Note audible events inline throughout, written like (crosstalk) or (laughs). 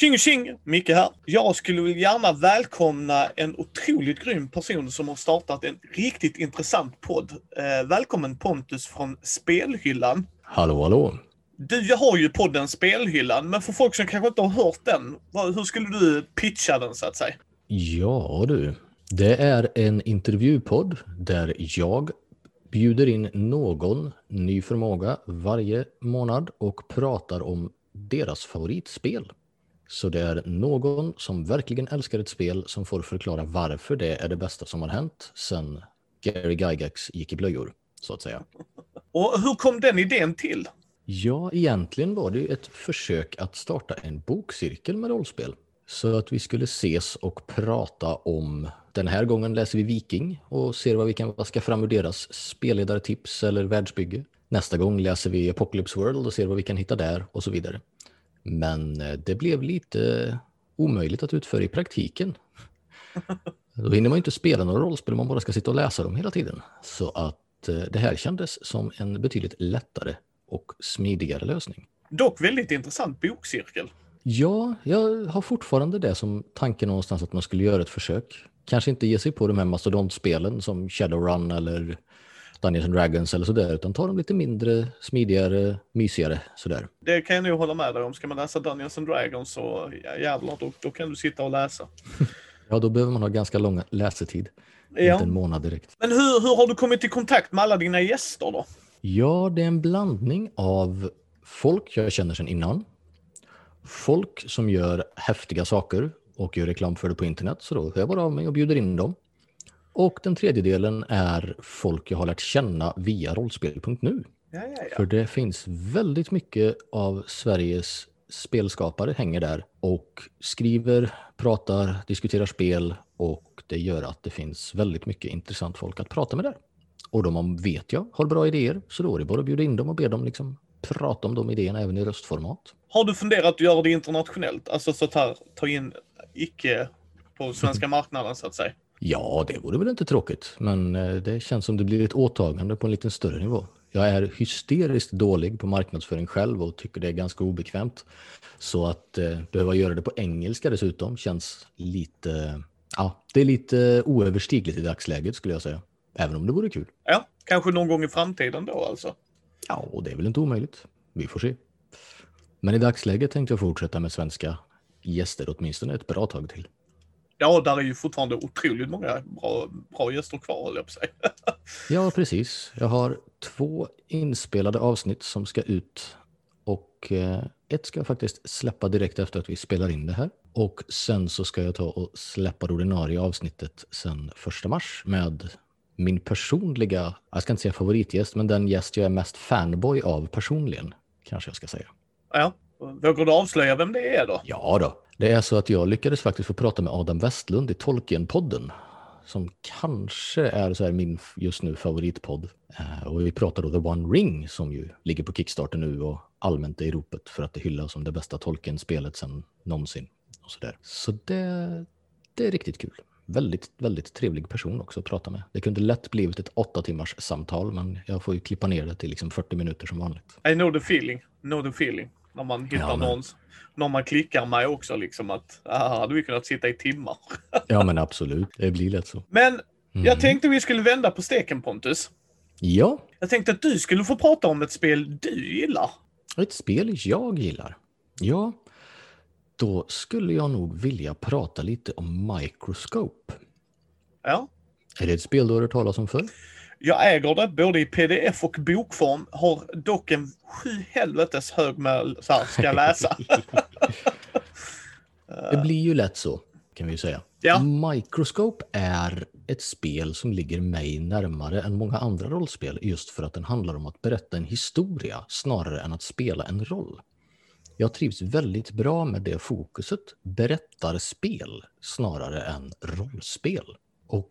Tjing tjing! Micke här. Jag skulle väl gärna välkomna en otroligt grym person som har startat en riktigt intressant podd. Eh, välkommen Pontus från Spelhyllan. Hallå, hallå. Du jag har ju podden Spelhyllan, men för folk som kanske inte har hört den, hur skulle du pitcha den så att säga? Ja du, det är en intervjupodd där jag bjuder in någon ny förmåga varje månad och pratar om deras favoritspel. Så det är någon som verkligen älskar ett spel som får förklara varför det är det bästa som har hänt sen Gary Gygax gick i blöjor, så att säga. (laughs) Och hur kom den idén till? Ja, egentligen var det ju ett försök att starta en bokcirkel med rollspel. Så att vi skulle ses och prata om, den här gången läser vi Viking och ser vad vi kan vaska fram ur deras spelledartips eller världsbygge. Nästa gång läser vi Apocalypse World och ser vad vi kan hitta där och så vidare. Men eh, det blev lite omöjligt att utföra i praktiken. (laughs) Då hinner man inte spela några rollspel om man bara ska sitta och läsa dem hela tiden. Så att eh, det här kändes som en betydligt lättare och smidigare lösning. Dock väldigt intressant bokcirkel. Ja, jag har fortfarande det som tanke någonstans att man skulle göra ett försök. Kanske inte ge sig på de här mastodontspelen som Shadowrun eller Dungeons and Dragons eller sådär, utan ta dem lite mindre, smidigare, mysigare sådär. Det kan jag nog hålla med dig om. Ska man läsa Dungeons and Dragons så jävlar, då, då kan du sitta och läsa. (laughs) ja, då behöver man ha ganska lång läsetid. Ja. Inte en månad direkt. Men hur, hur har du kommit i kontakt med alla dina gäster då? Ja, det är en blandning av folk jag känner sedan innan. Folk som gör häftiga saker och gör reklam för det på internet, så då hör jag bara av mig och bjuder in dem. Och den tredje delen är folk jag har lärt känna via rollspel.nu. Ja, ja, ja. För det finns väldigt mycket av Sveriges spelskapare hänger där och skriver, pratar, diskuterar spel och det gör att det finns väldigt mycket intressant folk att prata med där. Och de vet jag har bra idéer, så då är det bara att bjuda in dem och be dem liksom prata om de idéerna även i röstformat. Har du funderat att göra det internationellt? Alltså så att här, ta in icke på svenska marknaden så att säga? Ja, det vore väl inte tråkigt, men eh, det känns som det blir ett åtagande på en lite större nivå. Jag är hysteriskt dålig på marknadsföring själv och tycker det är ganska obekvämt. Så att eh, behöva göra det på engelska dessutom känns lite, ja, det är lite oöverstigligt i dagsläget skulle jag säga. Även om det vore kul. Ja, kanske någon gång i framtiden då alltså. Ja, och det är väl inte omöjligt. Vi får se. Men i dagsläget tänkte jag fortsätta med svenska gäster åtminstone ett bra tag till. Ja, där är ju fortfarande otroligt många bra, bra gäster kvar, höll jag på sig. (laughs) ja, precis. Jag har två inspelade avsnitt som ska ut och eh, ett ska jag faktiskt släppa direkt efter att vi spelar in det här. Och sen så ska jag ta och släppa det ordinarie avsnittet sen första mars med min personliga, jag ska inte säga favoritgäst, men den gäst jag är mest fanboy av personligen, kanske jag ska säga. Ja, vågar du avslöja vem det är då? Ja då. Det är så att jag lyckades faktiskt få prata med Adam Westlund i Tolkienpodden Som kanske är så här min just nu favoritpodd. Eh, och vi pratar då The One Ring som ju ligger på Kickstarter nu och allmänt i ropet för att det hyllas som det bästa Tolkien-spelet sedan någonsin. Och så där. så det, det är riktigt kul. Väldigt, väldigt trevlig person också att prata med. Det kunde lätt blivit ett åtta timmars samtal men jag får ju klippa ner det till liksom 40 minuter som vanligt. I know the feeling. Know the feeling. När man hittar ja, men... någon, någon man klickar med också liksom att här hade vi kunnat sitta i timmar. ja men absolut, det blir lätt så. Men mm. jag tänkte vi skulle vända på steken Pontus. Ja. Jag tänkte att du skulle få prata om ett spel du gillar. Ett spel jag gillar? Ja, då skulle jag nog vilja prata lite om Microscope. Ja. Är det ett spel du har hört talas om förr? Jag äger det både i pdf och bokform. Har dock en sju helvetes hög med så här, ska läsa. (laughs) det blir ju lätt så, kan vi säga. Ja. Microscope är ett spel som ligger mig närmare än många andra rollspel just för att den handlar om att berätta en historia snarare än att spela en roll. Jag trivs väldigt bra med det fokuset, berättarspel snarare än rollspel. Och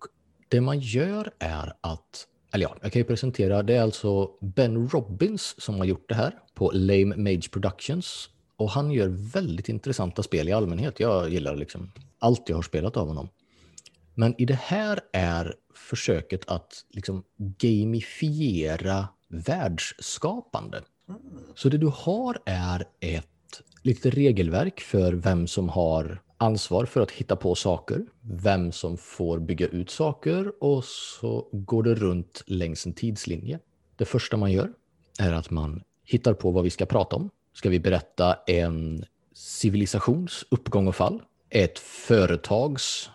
det man gör är att eller ja, jag kan ju presentera, det är alltså Ben Robbins som har gjort det här på Lame Mage Productions. Och han gör väldigt intressanta spel i allmänhet. Jag gillar liksom allt jag har spelat av honom. Men i det här är försöket att liksom gamifiera världsskapande. Så det du har är ett litet regelverk för vem som har ansvar för att hitta på saker, vem som får bygga ut saker och så går det runt längs en tidslinje. Det första man gör är att man hittar på vad vi ska prata om. Ska vi berätta en civilisations uppgång och fall? Ett företags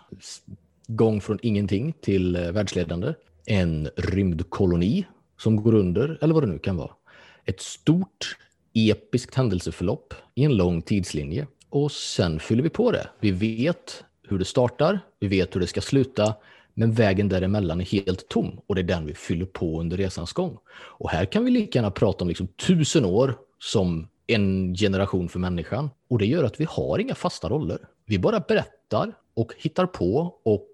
gång från ingenting till eh, världsledande? En rymdkoloni som går under, eller vad det nu kan vara. Ett stort episkt händelseförlopp i en lång tidslinje. Och sen fyller vi på det. Vi vet hur det startar, vi vet hur det ska sluta, men vägen däremellan är helt tom och det är den vi fyller på under resans gång. Och här kan vi lika gärna prata om liksom tusen år som en generation för människan. Och det gör att vi har inga fasta roller. Vi bara berättar och hittar på och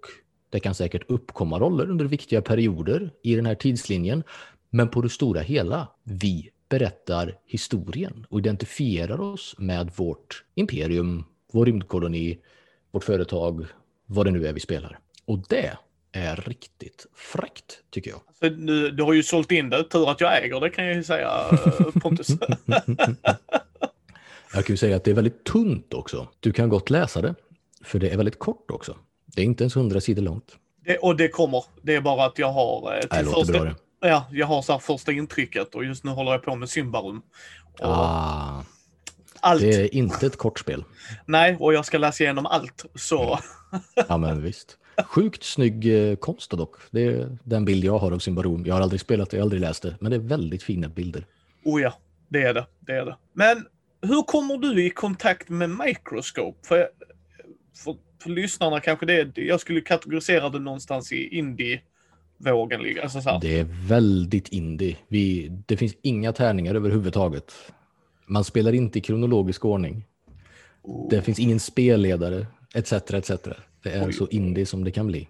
det kan säkert uppkomma roller under viktiga perioder i den här tidslinjen. Men på det stora hela, vi berättar historien och identifierar oss med vårt imperium, vår rymdkoloni, vårt företag, vad det nu är vi spelar. Och det är riktigt fräckt, tycker jag. Alltså, du, du har ju sålt in det. Tur att jag äger det kan jag ju säga, eh, Pontus. (laughs) jag kan ju säga att det är väldigt tunt också. Du kan gott läsa det, för det är väldigt kort också. Det är inte ens hundra sidor långt. Det, och det kommer. Det är bara att jag har... Eh, till det första. Ja, jag har så här första intrycket och just nu håller jag på med Symbarum. Ah, allt. Det är inte ett kort spel. Nej, och jag ska läsa igenom allt. Så... ja, men visst. Sjukt snygg eh, konst dock. Det är den bild jag har av Symbarum. Jag har aldrig spelat det, jag har aldrig läst det, men det är väldigt fina bilder. Oh ja, det är det. det, är det. Men hur kommer du i kontakt med Microscope? För, för, för lyssnarna kanske det är, jag skulle kategorisera det någonstans i indie vågen ligga. Alltså så det är väldigt indie. Vi, det finns inga tärningar överhuvudtaget. Man spelar inte i kronologisk ordning. Oh. Det finns ingen spelledare, etc. etc. Det är Oj. så indie som det kan bli.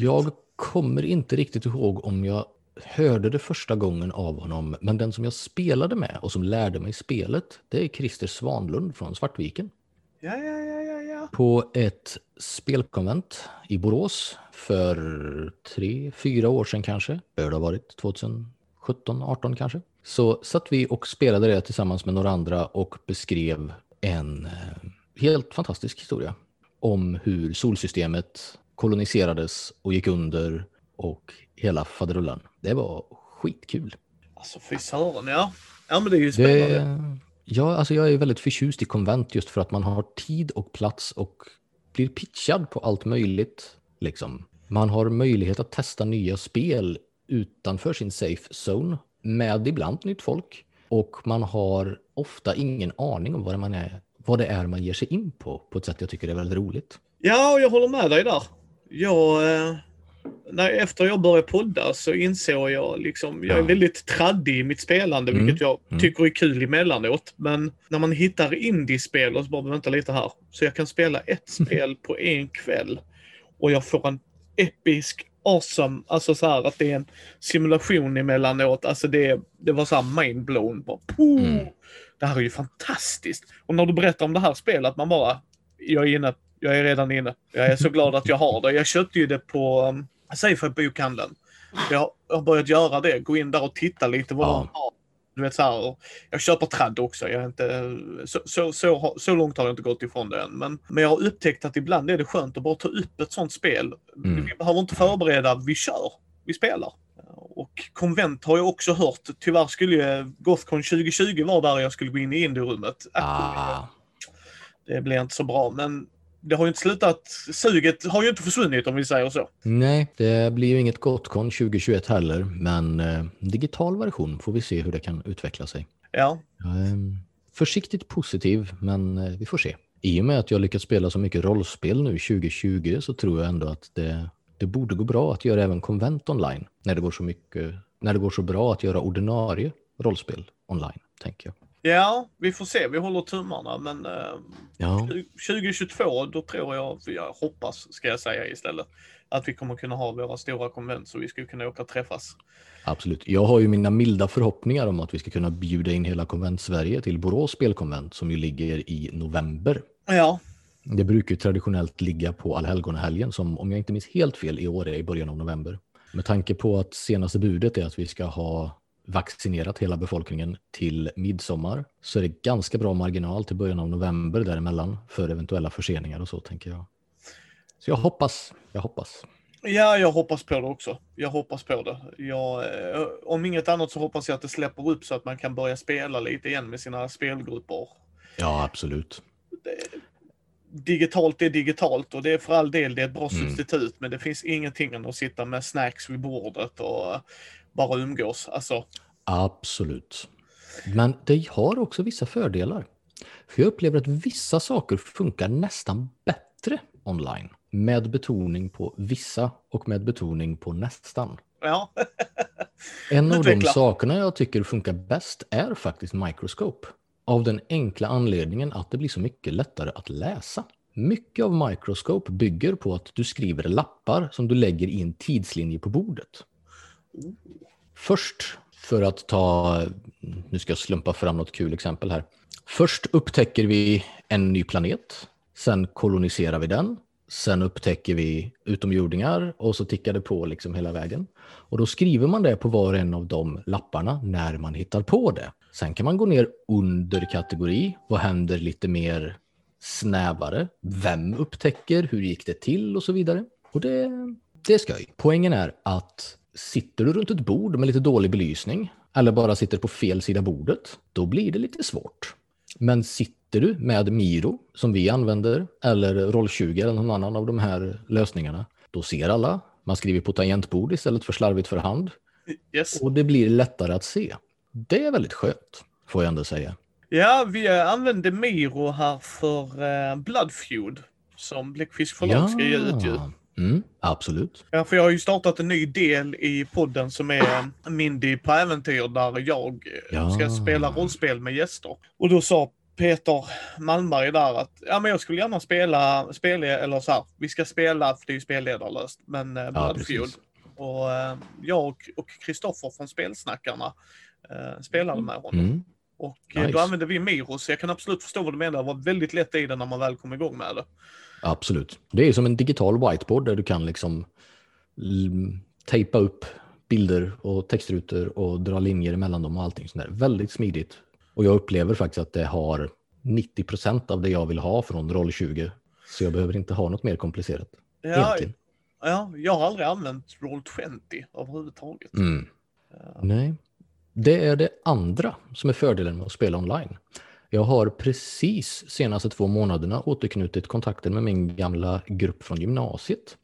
jag kommer inte riktigt ihåg om jag hörde det första gången av honom, men den som jag spelade med och som lärde mig spelet, det är Christer Svanlund från Svartviken. Ja, ja, ja. På ett spelkonvent i Borås för tre, fyra år sedan kanske. Bör det ha varit 2017, 18 kanske. Så satt vi och spelade det tillsammans med några andra och beskrev en eh, helt fantastisk historia om hur solsystemet koloniserades och gick under och hela faderullan. Det var skitkul. Alltså fy sören, ja. Ja men det är ju spännande. Det, ja, alltså jag är väldigt förtjust i konvent just för att man har tid och plats och blir pitchad på allt möjligt. Liksom. Man har möjlighet att testa nya spel utanför sin safe zone med ibland nytt folk. Och man har ofta ingen aning om vad, man är, vad det är man ger sig in på, på ett sätt jag tycker är väldigt roligt. Ja, och jag håller med dig där. Jag, eh, när, efter jag började podda så insåg jag liksom, jag är väldigt traddig i mitt spelande, mm. vilket jag mm. tycker är kul emellanåt. Men när man hittar indiespel och så bara, vänta lite här. Så jag kan spela ett (laughs) spel på en kväll och jag får en episk awesome, alltså så här att det är en simulation emellanåt. Alltså det, det var så här mindblown. Bara, mm. Det här är ju fantastiskt. Och när du berättar om det här spelet, man bara, jag är inne, jag är redan inne. Jag är så glad att jag har det. Jag köpte ju det på um, Safenet-bokhandeln. Jag har börjat göra det, gå in där och titta lite vad ja. de har du vet så här, jag köper tradd också. Jag inte, så, så, så, så, långt har jag inte gått ifrån det än. Men, men jag har upptäckt att ibland är det skönt att bara ta upp ett sånt spel. Mm. Vi behöver inte förbereda, vi kör, vi spelar. Och konvent har jag också hört. Tyvärr skulle ju Gothcon 2020 vara där jag skulle gå in i indie-rummet. Ah. Det blev inte så bra, men det har ju inte slutat. Suget har ju inte försvunnit om vi säger så. Nej, det blir ju inget Gotcon 2021 heller, men eh, digital version får vi se hur det kan utveckla sig. Ja. Eh, försiktigt positiv, men eh, vi får se. I och med att jag lyckats spela så mycket rollspel nu 2020 så tror jag ändå att det, det borde gå bra att göra även konvent online när det går så mycket, när det går så bra att göra ordinarie rollspel online, tänker jag. Ja, vi får se. Vi håller tummarna. Men eh, ja. 2022, då tror jag, jag hoppas ska jag säga istället, att vi kommer kunna ha våra stora konvent så vi ska kunna åka och träffas. Absolut. Jag har ju mina milda förhoppningar om att vi ska kunna bjuda in hela konvent-Sverige till Borås spelkonvent som ju ligger i november. Ja. Det brukar ju traditionellt ligga på allhelgonahelgen som om jag inte minns helt fel i år är i början av november. Med tanke på att senaste budet är att vi ska ha vaccinerat hela befolkningen till midsommar så är det ganska bra marginal till början av november däremellan för eventuella förseningar och så tänker jag. Så jag hoppas, jag hoppas. Ja, jag hoppas på det också. Jag hoppas på det. Jag, eh, om inget annat så hoppas jag att det släpper upp så att man kan börja spela lite igen med sina spelgrupper. Ja, absolut. Det, digitalt är digitalt och det är för all del det är ett bra mm. substitut men det finns ingenting än att sitta med snacks vid bordet och bara umgås. Alltså. Absolut. Men det har också vissa fördelar. För jag upplever att vissa saker funkar nästan bättre online. Med betoning på vissa och med betoning på nästan. Ja. (laughs) en av de sakerna jag tycker funkar bäst är faktiskt Microscope. Av den enkla anledningen att det blir så mycket lättare att läsa. Mycket av Microscope bygger på att du skriver lappar som du lägger i en tidslinje på bordet. Först, för att ta, nu ska jag slumpa fram något kul exempel här. Först upptäcker vi en ny planet, sen koloniserar vi den, sen upptäcker vi utomjordingar och så tickar det på liksom hela vägen. Och då skriver man det på var och en av de lapparna när man hittar på det. Sen kan man gå ner under kategori. Vad händer lite mer snävare? Vem upptäcker? Hur gick det till? Och så vidare. Och det, det är skoj. Poängen är att sitter du runt ett bord med lite dålig belysning eller bara sitter på fel sida bordet, då blir det lite svårt. Men sitter du med Miro, som vi använder, eller Roll20 eller någon annan av de här lösningarna, då ser alla. Man skriver på tangentbord istället för slarvigt för hand. Yes. Och det blir lättare att se. Det är väldigt skönt, får jag ändå säga. Ja, vi använde Miro här för uh, Blood Feud som Bläckfisk förlag ja. ska ge ut ju. Mm, absolut. Ja, för jag har ju startat en ny del i podden som är Mindy på äventyr där jag ja. ska spela rollspel med gäster. Och då sa Peter Malmberg där att ja, men jag skulle gärna spela, spela eller så här, vi ska spela, för det är ju spelledarlöst, men eh, Bloodfield. och eh, jag och Kristoffer från Spelsnackarna eh, spelade med honom. Mm. Och eh, nice. då använde vi Miro, så jag kan absolut förstå vad du menar. Det var väldigt lätt i det när man väl kom igång med det. Absolut. Det är som en digital whiteboard där du kan liksom tejpa upp bilder och textrutor och dra linjer mellan dem och allting sånt där. Väldigt smidigt. Och jag upplever faktiskt att det har 90 procent av det jag vill ha från roll 20. Så jag behöver inte ha något mer komplicerat. Ja, egentligen. ja jag har aldrig använt roll 20 överhuvudtaget. Mm. Ja. Nej, det är det andra som är fördelen med att spela online. Jag har precis senaste två månaderna återknutit kontakten med min gamla grupp från gymnasiet.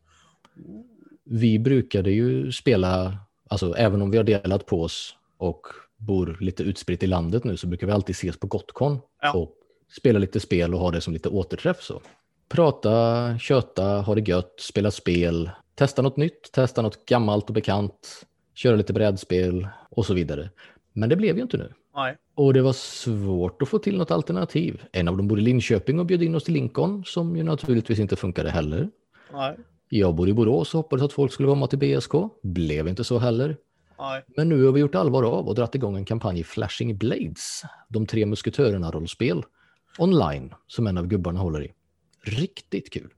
Vi brukade ju spela, alltså även om vi har delat på oss och bor lite utspritt i landet nu så brukar vi alltid ses på Gotcon ja. och spela lite spel och ha det som lite återträff. Så. Prata, köta, ha det gött, spela spel, testa något nytt, testa något gammalt och bekant, köra lite brädspel och så vidare. Men det blev ju inte nu. Nej. Och det var svårt att få till något alternativ. En av dem bor i Linköping och bjöd in oss till Lincoln, som ju naturligtvis inte funkade heller. Nej. Jag bor i Borås och hoppades att folk skulle komma till BSK. Blev inte så heller. Nej. Men nu har vi gjort allvar av och dratt igång en kampanj i Flashing Blades, de tre musketörerna-rollspel, online, som en av gubbarna håller i. Riktigt kul.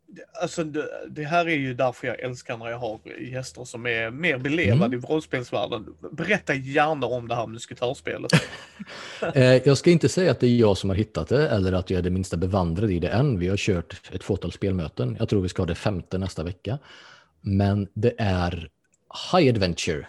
Alltså det, det, här är ju därför jag älskar när jag har gäster som är mer belevade mm. i rollspelsvärlden. Berätta gärna om det här musketörspelet. (laughs) Eh, jag ska inte säga att det är jag som har hittat det eller att jag är det minsta bevandrad i det än. Vi har kört ett fåtal spelmöten. Jag tror vi ska ha det femte nästa vecka. Men det är High Adventure.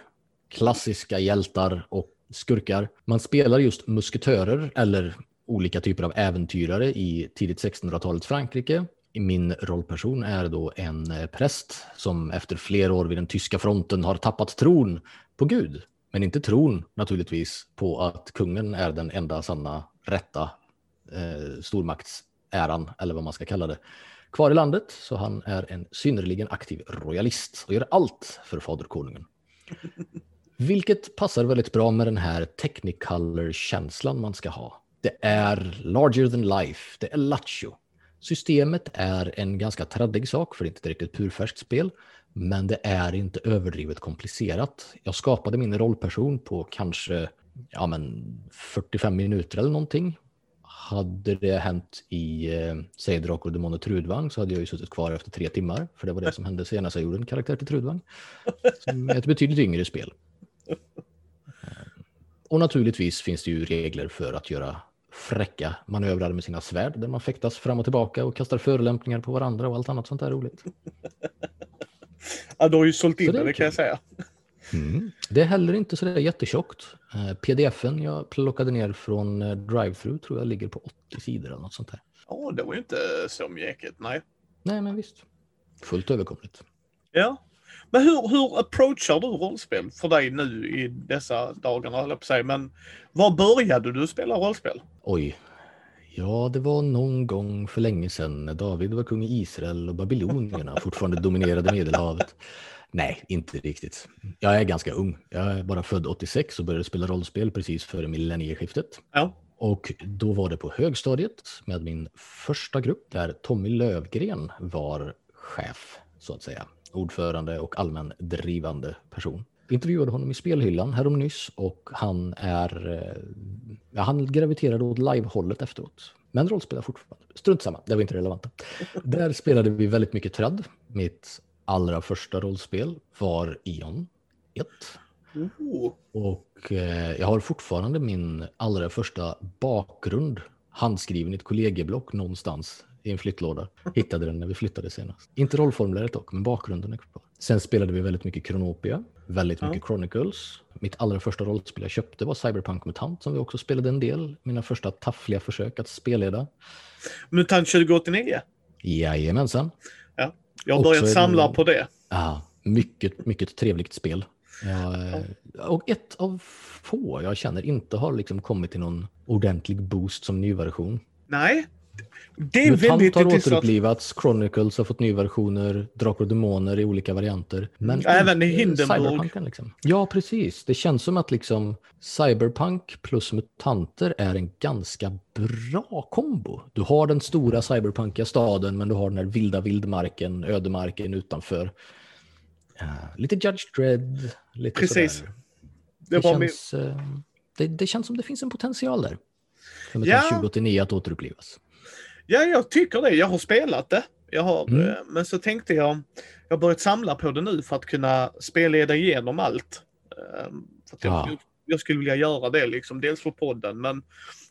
Klassiska hjältar och skurkar. Man spelar just musketörer eller olika typer av äventyrare i tidigt 1600-talets Frankrike. Min rollperson är då en eh, präst som efter flera år vid den tyska fronten har tappat tron på Gud. Men inte tron naturligtvis på att kungen är den enda sanna, rätta eh, stormaktsäran, eller vad man ska kalla det, kvar i landet. Så han är en synnerligen aktiv royalist och gör allt för faderkonungen. Vilket passar väldigt bra med den här technicolor-känslan man ska ha. Det är larger than life, det är lattjo. Systemet är en ganska traddig sak, för det är inte ett riktigt purfärskt spel, men det är inte överdrivet komplicerat. Jag skapade min rollperson på kanske ja, men 45 minuter eller någonting. Hade det hänt i, eh, säg Drakar och Demoner Trudvang så hade jag ju suttit kvar efter tre timmar, för det var det som hände senast jag gjorde en karaktär till Trudvang. Som är ett betydligt yngre spel. Och naturligtvis finns det ju regler för att göra fräcka manövrar med sina svärd där man fäktas fram och tillbaka och kastar förolämpningar på varandra och allt annat sånt där roligt. (laughs) ja, du har ju sålt in det, det kan jag säga. Mm. Det är heller inte sådär jättetjockt. Eh, Pdfen jag plockade ner från eh, DriveThru tror jag ligger på 80 sidor eller något sånt där. Ja, det var ju inte så mjäkigt, nej. Nej, men visst. Fullt överkomligt. Ja. Men hur, hur approachar du rollspel för dig nu i dessa dagarna, höll jag på säga. Men var började du spela rollspel? Oj. Ja, det var någon gång för länge sedan när David var kung i Israel och babylonierna (laughs) fortfarande dominerade Medelhavet. Nej, inte riktigt. Jag är ganska ung. Jag är bara född 86 och började spela rollspel precis före millennieskiftet. Ja. Och då var det på högstadiet med min första grupp där Tommy Lövgren var chef, så att säga. Ordförande och allmän drivande person. Vi intervjuade honom i spelhyllan härom nyss och han är... eh, Ja, han graviterade åt livehållet efteråt. Men rollspelar fortfarande. Strunt samma, det var inte relevant. (laughs) Där spelade vi väldigt mycket tradd. Mitt allra första rollspel var Ion 1. Oh. Och eh, jag har fortfarande min allra första bakgrund handskriven i ett kollegieblock någonstans i en flyttlåda. Hittade den när vi flyttade senast. Inte rollformuläret dock, men bakgrunden är kvar. Sen spelade vi väldigt mycket Chronopia, väldigt Ja. mycket Chronicles. Mitt allra första rollspel jag köpte var Cyberpunk Mutant som vi också spelade en del. Mina första taffliga försök att spelleda. Mutant 2089. Jajamensan. Jag har börjat är det- samla på det. Ja, mycket, mycket trevligt spel. Jag, eh, och ett av få jag känner inte har liksom kommit till någon ordentlig boost som ny version. Nej. Det är Mutant väldigt har intressant. återupplivats, Chronicles har fått nya versioner, Drakar och Demoner i olika varianter. Men Även i Hindenburg. Liksom. Ja, precis. Det känns som att liksom Cyberpunk plus mutanter är en ganska bra kombo. Du har den stora cyberpunkiga staden, men du har den här vilda vildmarken, ödemarken utanför. Ja, lite Judge Dredd, lite Precis. sådär. Det Det, känns, eh, det, det känns som det finns en potential där. För Ja. Mutant 2089 att återupplivas. Ja, jag tycker det. Jag har spelat det. Jag har, Mm. eh, Men så tänkte jag, jag har börjat samla på det nu för att kunna spelleda igenom allt. Eh, För jag, Ja. jag skulle vilja göra det, liksom, dels för podden, men,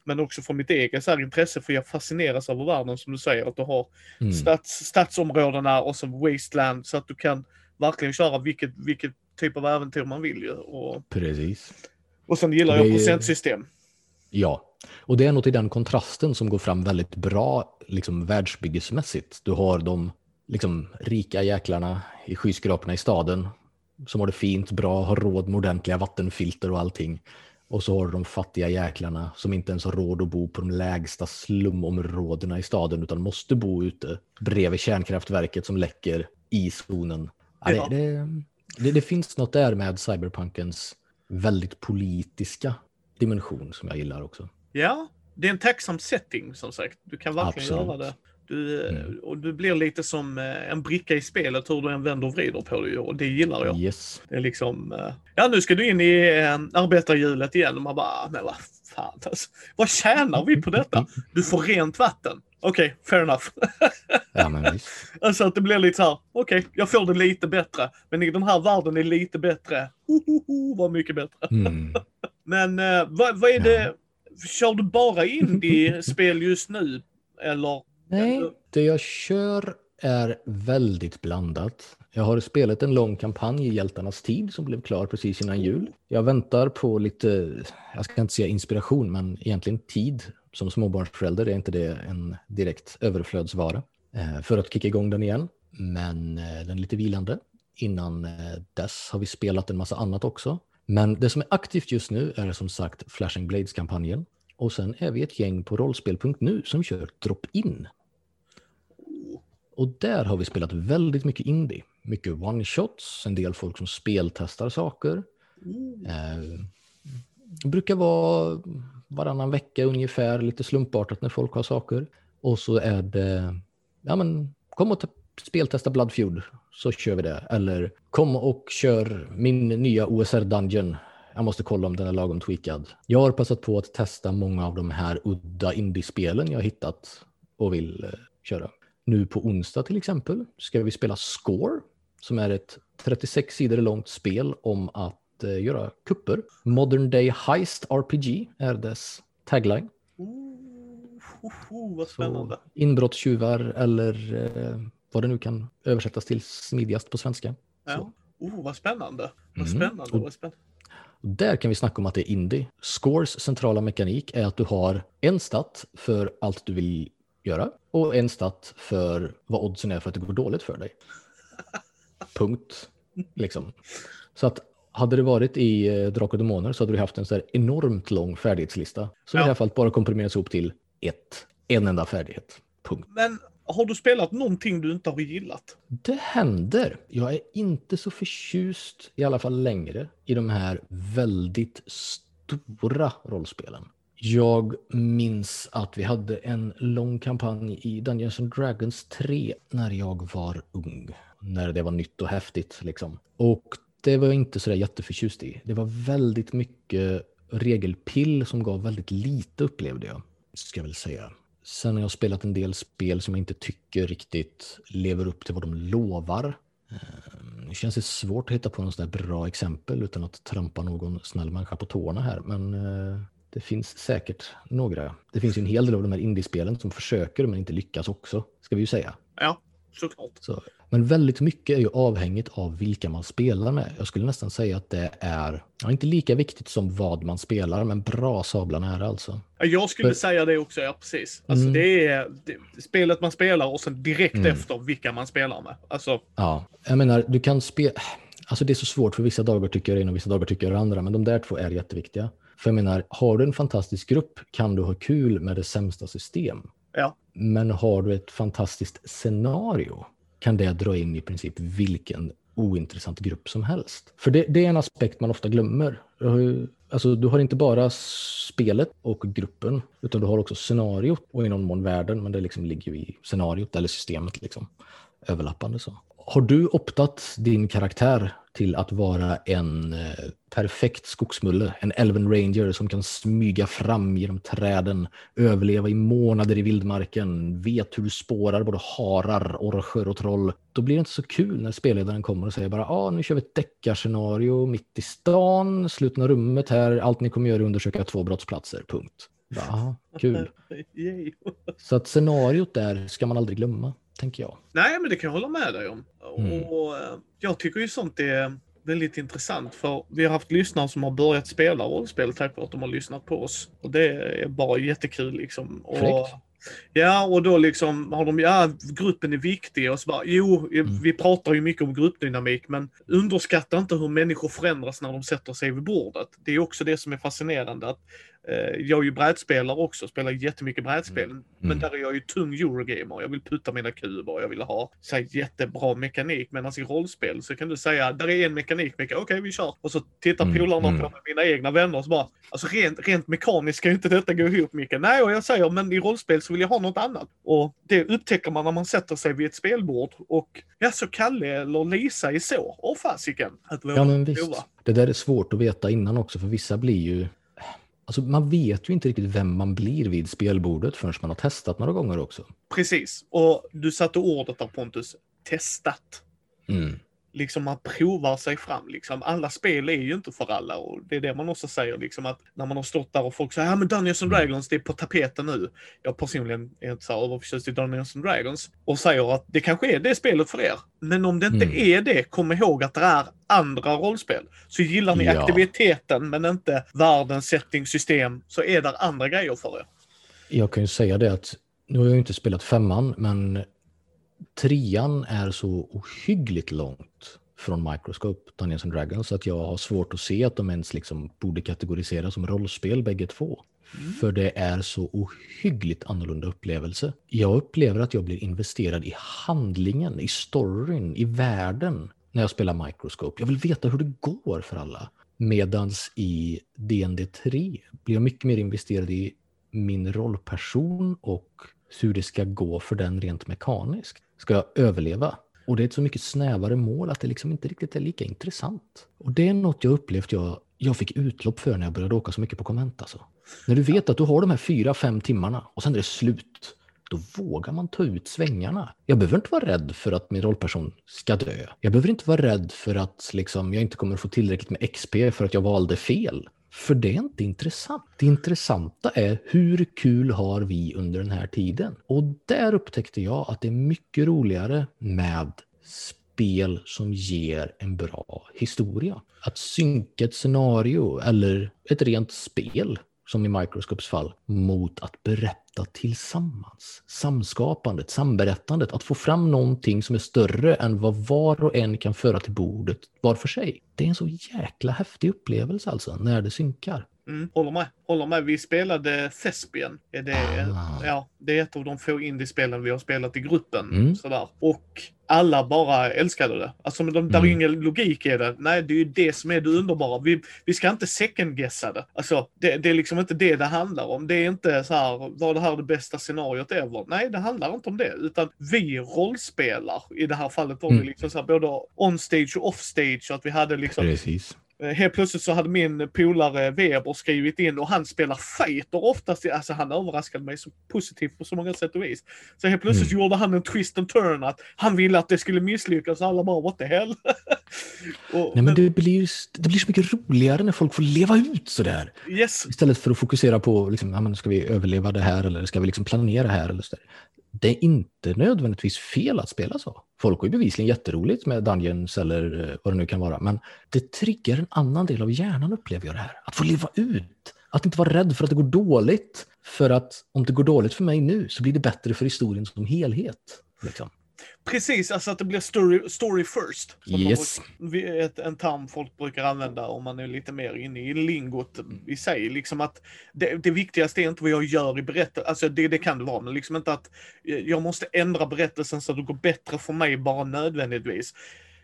men också för mitt eget så här, intresse, för jag fascineras av världen, som du säger, att du har Mm. stats, stadsområdena och så wasteland, så att du kan verkligen köra vilket, vilket typ av äventyr man vill ju. Och, Precis. och sen gillar Det jag procentsystem. Ja, och det är något i den kontrasten som går fram väldigt bra liksom världsbyggesmässigt. Du har de liksom, rika jäklarna i skyskraporna i staden som har det fint, bra, har råd med ordentliga vattenfilter och allting. Och så har du de fattiga jäklarna som inte ens har råd att bo på de lägsta slumområdena i staden utan måste bo ute bredvid kärnkraftverket som läcker i zonen. Ja. det, det, det, det finns något där med cyberpunkens väldigt politiska dimension som jag gillar också. Ja, det är en tacksam setting som sagt. Du kan verkligen Absolut. göra det. Du, Mm. och du blir lite som eh, en bricka i spelet hur du än vänder och vrider på det och det gillar jag. Yes. Det är liksom, eh, ja nu ska du in i eh, arbetarhjulet igen och man bara, "Ah, men vad fan alltså, Vad tjänar vi på detta? Du får rent vatten. Okej, fair enough. Ja, men visst. (laughs) alltså att det blir lite så här, okej, jag får det lite bättre. Men i den här världen är lite bättre. Ho, ho, ho, vad mycket bättre. Mm. (laughs) Men vad, vad är det, kör du bara indie-spel (laughs) just nu? Eller? Nej, det jag kör är väldigt blandat. Jag har spelat en lång kampanj i Hjältarnas tid som blev klar precis innan jul. Jag väntar på lite, jag ska inte säga inspiration, men egentligen tid. Som småbarnsförälder är inte det en direkt överflödsvara eh, för att kicka igång den igen. Men eh, den är lite vilande. Innan eh, dess har vi spelat en massa annat också. Men det som är aktivt just nu är som sagt Flashing Blades-kampanjen. Och sen är vi ett gäng på rollspel.nu som kör drop-in. Och där har vi spelat väldigt mycket indie. Mycket one-shots, en del folk som speltestar saker. Eh, det brukar vara varannan vecka ungefär, lite slumpartat när folk har saker. Och så är det, ja men kom och speltesta Bloodfeud så kör vi det. Eller kom och kör min nya OSR Dungeon. Jag måste kolla om den är lagom tweakad. Jag har passat på att testa många av de här udda indiespelen jag hittat och vill eh, köra. Nu på onsdag till exempel ska vi spela Score som är ett 36 sidor långt spel om att uh, göra kupper. Modern Day Heist RPG är dess tagline. Oh, oh, oh, vad spännande. Så inbrottstjuvar eller uh, vad det nu kan översättas till smidigast på svenska. Ja. Oh, vad spännande. Vad mm. spännande. Vad spännande. Där kan vi snacka om att det är indie. Scores centrala mekanik är att du har en stat för allt du vill göra och en stat för vad oddsen är för att det går dåligt för dig. (laughs) Punkt. Liksom. Så att hade det varit i eh, Drakar och Demoner så hade du haft en så här enormt lång färdighetslista. Som ja. i det här fallet bara komprimeras ihop till ett, en enda färdighet. Punkt. Men har du spelat någonting du inte har gillat? Det händer. Jag är inte så förtjust, i alla fall längre, i de här väldigt stora rollspelen. Jag minns att vi hade en lång kampanj i Dungeons and Dragons 3 när jag var ung. När det var nytt och häftigt liksom. Och det var jag inte sådär jätteförtjust i. Det var väldigt mycket regelpill som gav väldigt lite upplevde jag. Ska jag väl säga. Sen har jag spelat en del spel som jag inte tycker riktigt lever upp till vad de lovar. Ehm, det känns svårt att hitta på något bra exempel utan att trampa någon snäll människa på tårna här. Men eh, det finns säkert några. Det finns ju en hel del av de här indiespelen som försöker men inte lyckas också, ska vi ju säga. Ja, såklart. Så, men väldigt mycket är ju avhängigt av vilka man spelar med. Jag skulle nästan säga att det är, ja, inte lika viktigt som vad man spelar, men bra sabla nära alltså. Jag skulle För... säga det också, ja precis. Alltså mm. det är det, spelet man spelar och sen direkt mm. efter vilka man spelar med. Alltså... Ja, jag menar, du kan spela... Alltså det är så svårt för vissa dagar tycker jag det ena och vissa dagar tycker jag det andra, men de där två är jätteviktiga. För jag menar, har du en fantastisk grupp kan du ha kul med det sämsta system. Ja. Men har du ett fantastiskt scenario kan det dra in i princip vilken ointressant grupp som helst. För det, det är en aspekt man ofta glömmer. Alltså, du har inte bara spelet och gruppen, utan du har också scenariot och i någon mån världen, men det liksom ligger ju i scenariot eller systemet liksom överlappande så. Har du optat din karaktär till att vara en eh, perfekt skogsmulle, en Elven Ranger som kan smyga fram genom träden, överleva i månader i vildmarken, vet hur du spårar både harar, orcher och troll. Då blir det inte så kul när spelledaren kommer och säger bara ah, nu kör vi ett deckarscenario mitt i stan, slutna rummet här, allt ni kommer göra är undersöka två brottsplatser, punkt. Ja, kul. (laughs) Så att scenariot där ska man aldrig glömma tänker jag. Nej, men det kan jag hålla med dig om. Mm. Och eh, Jag tycker ju sånt är väldigt intressant för vi har haft lyssnare som har börjat spela rollspel tack vare att de har lyssnat på oss. Och det är bara jättekul liksom. Och, Ja, och då liksom har de, ja, gruppen är viktig och så bara, jo, mm. vi pratar ju mycket om gruppdynamik, men underskatta inte hur människor förändras när de sätter sig vid bordet. Det är också det som är fascinerande, att jag är ju brädspelare också, spelar jättemycket brädspel. Mm. Men mm. där är jag ju tung Eurogamer. Jag vill putta mina kuber, jag vill ha så här, jättebra mekanik. Medan i rollspel så kan du säga, där är en mekanik, okej okay, vi kör. Och så tittar mm. polarna mm. på med mina egna vänner och så bara, alltså rent, rent mekaniskt ska ju inte detta gå ihop Micke. Nej, och jag säger, men i rollspel så vill jag ha något annat. Och det upptäcker man när man sätter sig vid ett spelbord. Och ja, så Kalle eller Lisa är så. Åh fasiken. Ja, men visst. Det där är svårt att veta innan också, för vissa blir ju Alltså man vet ju inte riktigt vem man blir vid spelbordet förrän man har testat några gånger också. Precis, och du satte ordet där Pontus, testat. Mm liksom man provar sig fram. Liksom. Alla spel är ju inte för alla och det är det man också säger liksom att när man har stått där och folk säger ja men Dungeons and mm. Dragons det är på tapeten nu. Jag personligen är inte så överförtjust i Dungeons and Dragons och säger att det kanske är det spelet för er. Men om det inte mm. är det, kom ihåg att det är andra rollspel. Så gillar ni ja. aktiviteten men inte världens setting, system, så är det andra grejer för er. Jag kan ju säga det att nu har jag inte spelat femman, men trean är så ohyggligt långt från Microscope, Dungeons and Dragons, att jag har svårt att se att de ens liksom borde kategoriseras som rollspel bägge två. Mm. För det är så ohyggligt annorlunda upplevelse. Jag upplever att jag blir investerad i handlingen, i storyn, i världen när jag spelar Microscope. Jag vill veta hur det går för alla. Medans i D&D 3 blir jag mycket mer investerad i min rollperson och hur det ska gå för den rent mekaniskt. Ska jag överleva? Och det är ett så mycket snävare mål att det liksom inte riktigt är lika intressant. Och det är något jag upplevt jag, jag fick utlopp för när jag började åka så mycket på komment. Alltså. När du vet att du har de här fyra, fem timmarna och sen är det slut. då vågar man ta ut svängarna. Jag behöver inte vara rädd för att min rollperson ska dö. Jag behöver inte vara rädd för att liksom, jag inte kommer få tillräckligt med XP för att jag valde fel. För det är inte intressant. Det intressanta är hur kul har vi under den här tiden? Och där upptäckte jag att det är mycket roligare med spel som ger en bra historia. Att synka ett scenario eller ett rent spel som i Microscopes fall, mot att berätta tillsammans. Samskapandet, samberättandet, att få fram någonting som är större än vad var och en kan föra till bordet var för sig. Det är en så jäkla häftig upplevelse alltså, när det synkar. Mm, håller med. Håller med. Vi spelade Thespian. Det, ah. ja, det är ett av de få indiespelen vi har spelat i gruppen. Mm. Sådär. Och alla bara älskade det. Alltså, de, mm. där är mm. ingen logik i det. Nej, det är ju det som är det underbara. Vi, vi ska inte second-guessa det. Alltså, det, det, är liksom inte det det handlar om. Det är inte så här, var det här det bästa scenariot ever? Nej, det handlar inte om det. Utan vi rollspelar. I det här fallet var mm. vi liksom så här, både on stage och off stage. Att vi hade liksom Precis helt plötsligt så hade min polare Weber skrivit in och han spelar fighter oftast. Alltså han överraskade mig så positivt på så många sätt och vis. Så helt plötsligt mm. gjorde han en twist and turn att han ville att det skulle misslyckas och alla bara what the hell. (laughs) och, Nej, men det, blir, det blir så mycket roligare när folk får leva ut sådär. Yes. Istället för att fokusera på, liksom, ja, men ska vi överleva det här eller ska vi liksom planera här? Eller så det är inte nödvändigtvis fel att spela så. Folk har ju bevisligen jätteroligt med Dungeons eller eh, vad det nu kan vara, men det triggar en annan del av hjärnan upplever jag det här. Att få leva ut, att inte vara rädd för att det går dåligt. För att om det går dåligt för mig nu så blir det bättre för historien som helhet. Liksom. Precis, alltså att det blir story, story first. Yes. Brukar, ett, en term folk brukar använda om man är lite mer inne i lingot i sig. Liksom att det, det viktigaste är inte vad jag gör i berättelsen, alltså det, det kan det vara, men liksom inte att jag måste ändra berättelsen så att det går bättre för mig bara nödvändigtvis.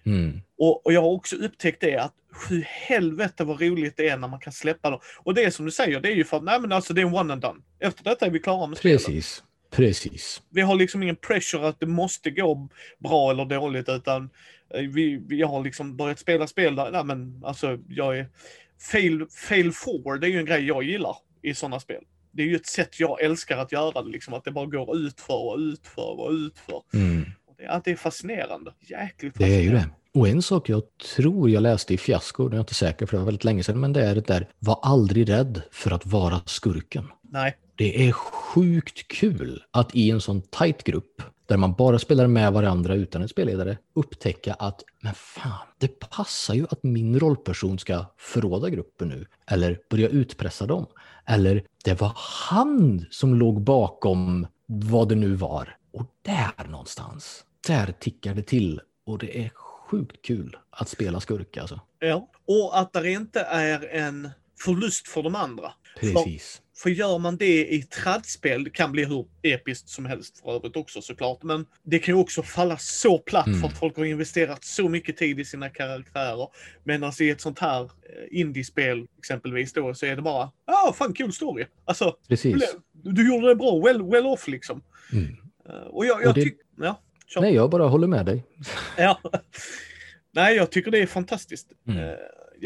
Mm. Och, och, jag har också upptäckt det att sju helvete vad roligt det är när man kan släppa dem. Och det är som du säger, det är ju för att nej men alltså det är en one and done. Efter detta är vi klara med spelet. Precis. Vi har liksom ingen pressure att det måste gå bra eller dåligt utan eh, vi, vi har liksom börjat spela spel där, nej men alltså jag är, fail, fail forward det är ju en grej jag gillar i sådana spel. Det är ju ett sätt jag älskar att göra det, liksom att det bara går utför och utför och utför. Mm. Det, att det är fascinerande. Jäkligt fascinerande. Det är ju det. Och en sak jag tror jag läste i Fiasko, det är jag inte säker för det var väldigt länge sedan, men det är det där, var aldrig rädd för att vara skurken. Nej. Det är sjukt kul att i en sån tight grupp där man bara spelar med varandra utan en spelledare upptäcka att men fan, det passar ju att min rollperson ska förråda gruppen nu eller börja utpressa dem. Eller det var han som låg bakom vad det nu var. Och där någonstans, där tickar det till och det är sjukt kul att spela skurk alltså. Ja, och att det inte är en förlust för de andra. Precis. För, för gör man det i tradspel, det kan bli hur episkt som helst för övrigt också såklart, men det kan ju också falla så platt mm. för att folk har investerat så mycket tid i sina karaktärer. Medan i ett sånt här eh, indiespel exempelvis då så är det bara, ja ah, fan kul story. Alltså, Precis. du gjorde det bra, well, well off liksom. Mm. Uh, och jag, jag tycker, ja. Kör. Nej, jag bara håller med dig. (laughs) ja. Nej, jag tycker det är fantastiskt. Mm.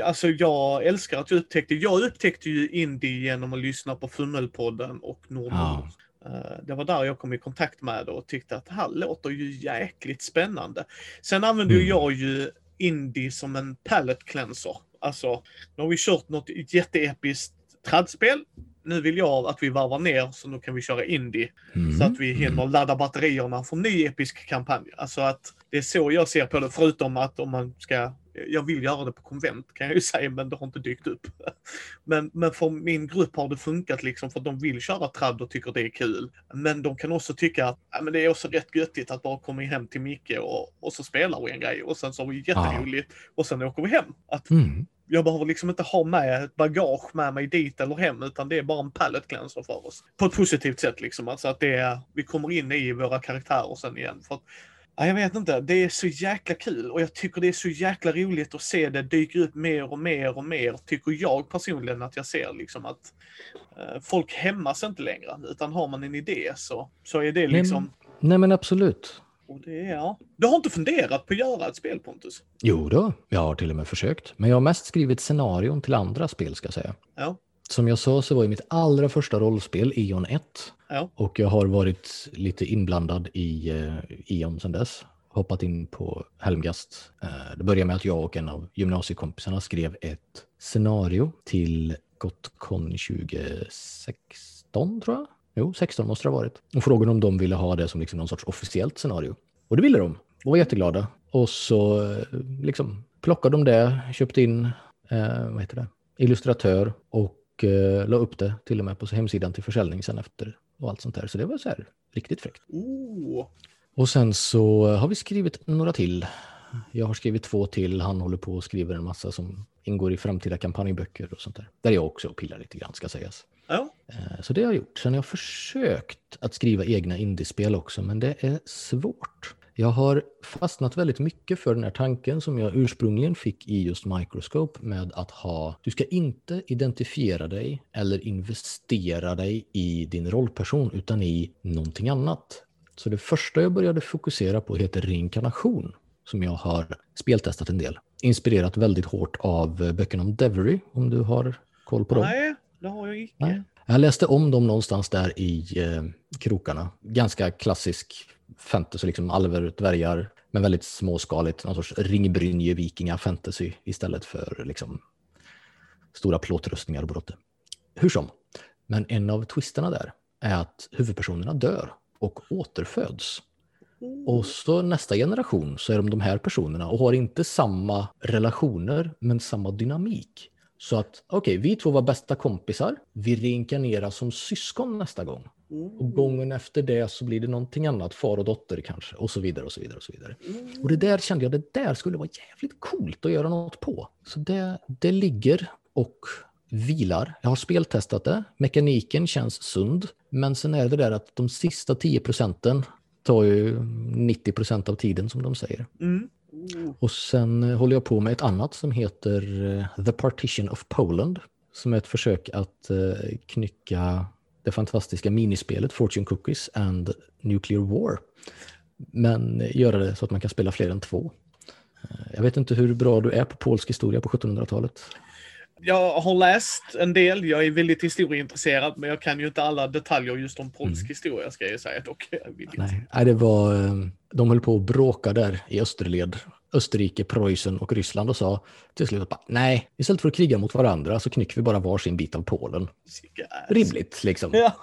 Alltså jag älskar att jag upptäckte, jag upptäckte ju indie genom att lyssna på Fummelpodden och Nordmord. Ja. Eh, det var där jag kom i kontakt med det och tyckte att det här låter ju jäkligt spännande. Sen använder mm. jag ju indie som en palette cleanser. Alltså, nu har vi kört något jätteepiskt tradspel. Nu vill jag att vi varvar ner så nu kan vi köra indie. Mm. Så att vi hinner mm. ladda batterierna för ny episk kampanj. Alltså att det är så jag ser på det, förutom att om man ska jag vill göra det på konvent kan jag ju (laughs) säga, men det har inte dykt upp. Men, men för min grupp har det funkat liksom för att de vill köra tradd och tycker det är kul. Men de kan också tycka att ja, men det är också rätt göttigt att bara komma hem till Micke och, och så spelar vi en grej och sen så har vi jätteroligt ja. och sen åker vi hem. Att mm. Jag behöver liksom inte ha med ett bagage med mig dit eller hem utan det är bara en pallet cleanser för oss. På ett positivt sätt liksom. Alltså att det är, vi kommer in i våra karaktärer sen igen. För att Ja, jag vet inte. Det är så jäkla kul och jag tycker det är så jäkla roligt att se det dyka upp mer och mer och mer, tycker jag personligen att jag ser liksom att eh, folk hämmas inte längre, utan har man en idé så, så är det liksom... Nej, nej men absolut. Och det, ja. Du har inte funderat på att göra ett spel Pontus? Jo då, jag har till och med försökt. Men jag har mest skrivit scenarion till andra spel ska jag säga. Ja. Som jag sa så var ju mitt allra första rollspel E.ON 1. Ja. Och jag har varit lite inblandad i uh, E.ON sedan dess. Hoppat in på Helmgast. Uh, det började med att jag och en av gymnasiekompisarna skrev ett scenario till Gotcon 2016 tror jag. Jo, 16 måste det ha varit. Och frågade om de ville ha det som liksom någon sorts officiellt scenario. Och det ville de. De var jätteglada. Och så eh, liksom plockade de det, köpte in eh, vad heter det? illustratör och eh, la upp det till och med på hemsidan till försäljning sen efter och allt sånt där. Så det var så här riktigt fräckt. Oh. Och sen så har vi skrivit några till. Jag har skrivit två till. Han håller på och skriver en massa som ingår i framtida kampanjböcker och sånt där. Där jag också pillar lite grann ska sägas. Ja. Eh, så det har jag gjort. Sen har jag försökt att skriva egna indiespel också, men det är svårt. Jag har fastnat väldigt mycket för den här tanken som jag ursprungligen fick i just Microscope med att ha, du ska inte identifiera dig eller investera dig i din rollperson utan i någonting annat. Så det första jag började fokusera på heter reinkarnation som jag har speltestat en del. Inspirerat väldigt hårt av böckerna om Devery, om du har koll på dem. Nej, det har jag inte. Jag läste om dem någonstans där i eh, krokarna. Ganska klassisk fantasy, liksom alver, dvärgar, men väldigt småskaligt. Någon sorts ringbrynje vikinga fantasy istället för liksom stora plåtrustningar och brotte. Hur som, men en av twisterna där är att huvudpersonerna dör och återföds. Och så nästa generation så är de de här personerna och har inte samma relationer men samma dynamik. Så att okej, okay, vi två var bästa kompisar. Vi reinkarnerar som syskon nästa gång. Och gången efter det så blir det någonting annat, far och dotter kanske, och så vidare och så vidare. Och så vidare. Och det där kände jag, det där skulle vara jävligt coolt att göra något på. Så det, det ligger och vilar. Jag har speltestat det, mekaniken känns sund, men sen är det där att de sista 10 procenten tar ju 90 procent av tiden som de säger. Mm. Och sen håller jag på med ett annat som heter eh, The Partition of Poland, som är ett försök att eh, knycka det fantastiska minispelet Fortune Cookies and Nuclear War. Men göra det så att man kan spela fler än två. Eh, jag vet inte hur bra du är på polsk historia på 1700-talet. Jag har läst en del. Jag är väldigt historieintresserad, men jag kan ju inte alla detaljer just om polsk mm. historia, ska jag säga dock. (laughs) Nej, det var, eh, de höll på att bråka där i österled Österrike, Preussen och Ryssland och sa till slut att nej, istället för att kriga mot varandra så knycker vi bara varsin bit av Polen. Rimligt liksom. (laughs) Ja.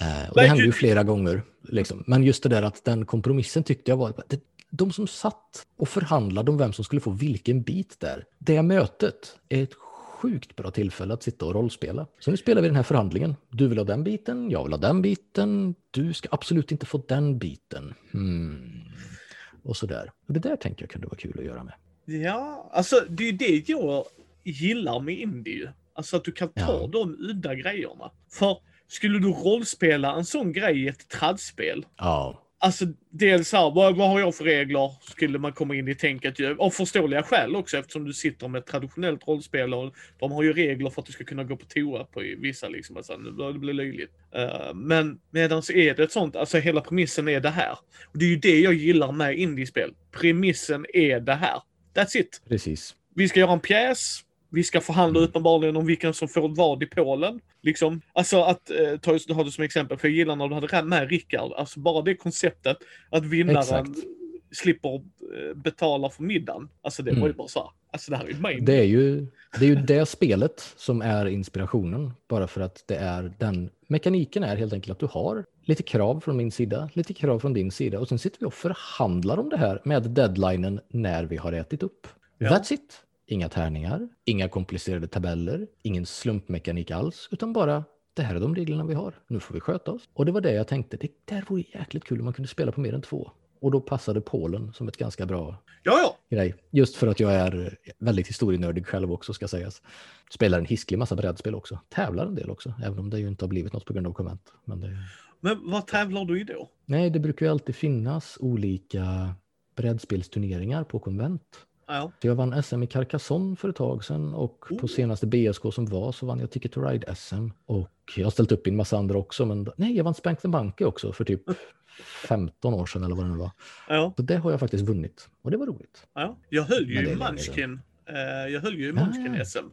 Eh, och det hände ju flera gånger. Liksom. Men just det där att den kompromissen tyckte jag var det, de som satt och förhandlade om vem som skulle få vilken bit där, det mötet är ett sjukt bra tillfälle att sitta och rollspela. Så nu spelar vi den här förhandlingen. Du vill ha den biten, jag vill ha den biten, du ska absolut inte få den biten. Hmm och sådär. Och det där tänker jag kunde vara kul att göra med. Ja, alltså det är det jag gillar med indie. Alltså att du kan ta ja. de udda grejerna. För skulle du rollspela en sån grej i ett tradspel. Ja. Alltså dels här, vad, vad har jag för regler? Skulle man komma in i tänket ju. Av förståeliga skäl också eftersom du sitter med ett traditionellt rollspel och de har ju regler för att du ska kunna gå på toa på vissa liksom. Alltså, nu börjar det bli löjligt. Uh, men medan är det ett sånt, alltså hela premissen är det här. Och det är ju det jag gillar med indiespel. Premissen är det här. That's it. Precis. Vi ska göra en pjäs. Vi ska förhandla mm. uppenbarligen om vilken som får vad i Polen. Liksom. Alltså att eh, ta ha det som exempel, för jag gillar när du hade med Rickard, alltså bara det konceptet att vinnaren Exakt. slipper eh, betala för middagen. Alltså det mm. var ju bara så här, alltså det här är ju main. Det är ju det, är ju det spelet som är inspirationen, bara för att det är den mekaniken är helt enkelt att du har lite krav från min sida, lite krav från din sida och sen sitter vi och förhandlar om det här med deadlinen när vi har ätit upp. Ja. That's it. Inga tärningar, inga komplicerade tabeller, ingen slumpmekanik alls, utan bara det här är de reglerna vi har. Nu får vi sköta oss. Och det var det jag tänkte, det där vore jäkligt kul om man kunde spela på mer än två. Och då passade Polen som ett ganska bra ja, ja. grej. Just för att jag är väldigt historienördig själv också ska sägas. Spelar en hisklig massa brädspel också. Tävlar en del också, även om det ju inte har blivit något på grund av konvent. Men, det... Men vad tävlar du i då? Nej, det brukar ju alltid finnas olika brädspelsturneringar på konvent. Ja. Jag vann SM i Carcassonne för ett tag sedan och oh. på senaste BSK som var så vann jag Ticket to Ride-SM. Och jag har ställt upp i en massa andra också, men nej, jag vann Spank the Bunky också för typ 15 år sedan eller vad det nu var. Ja. Så det har jag faktiskt vunnit och det var roligt. Ja. Jag höll ju Munchkin. Uh, jag höll ju i Munchkin-SM.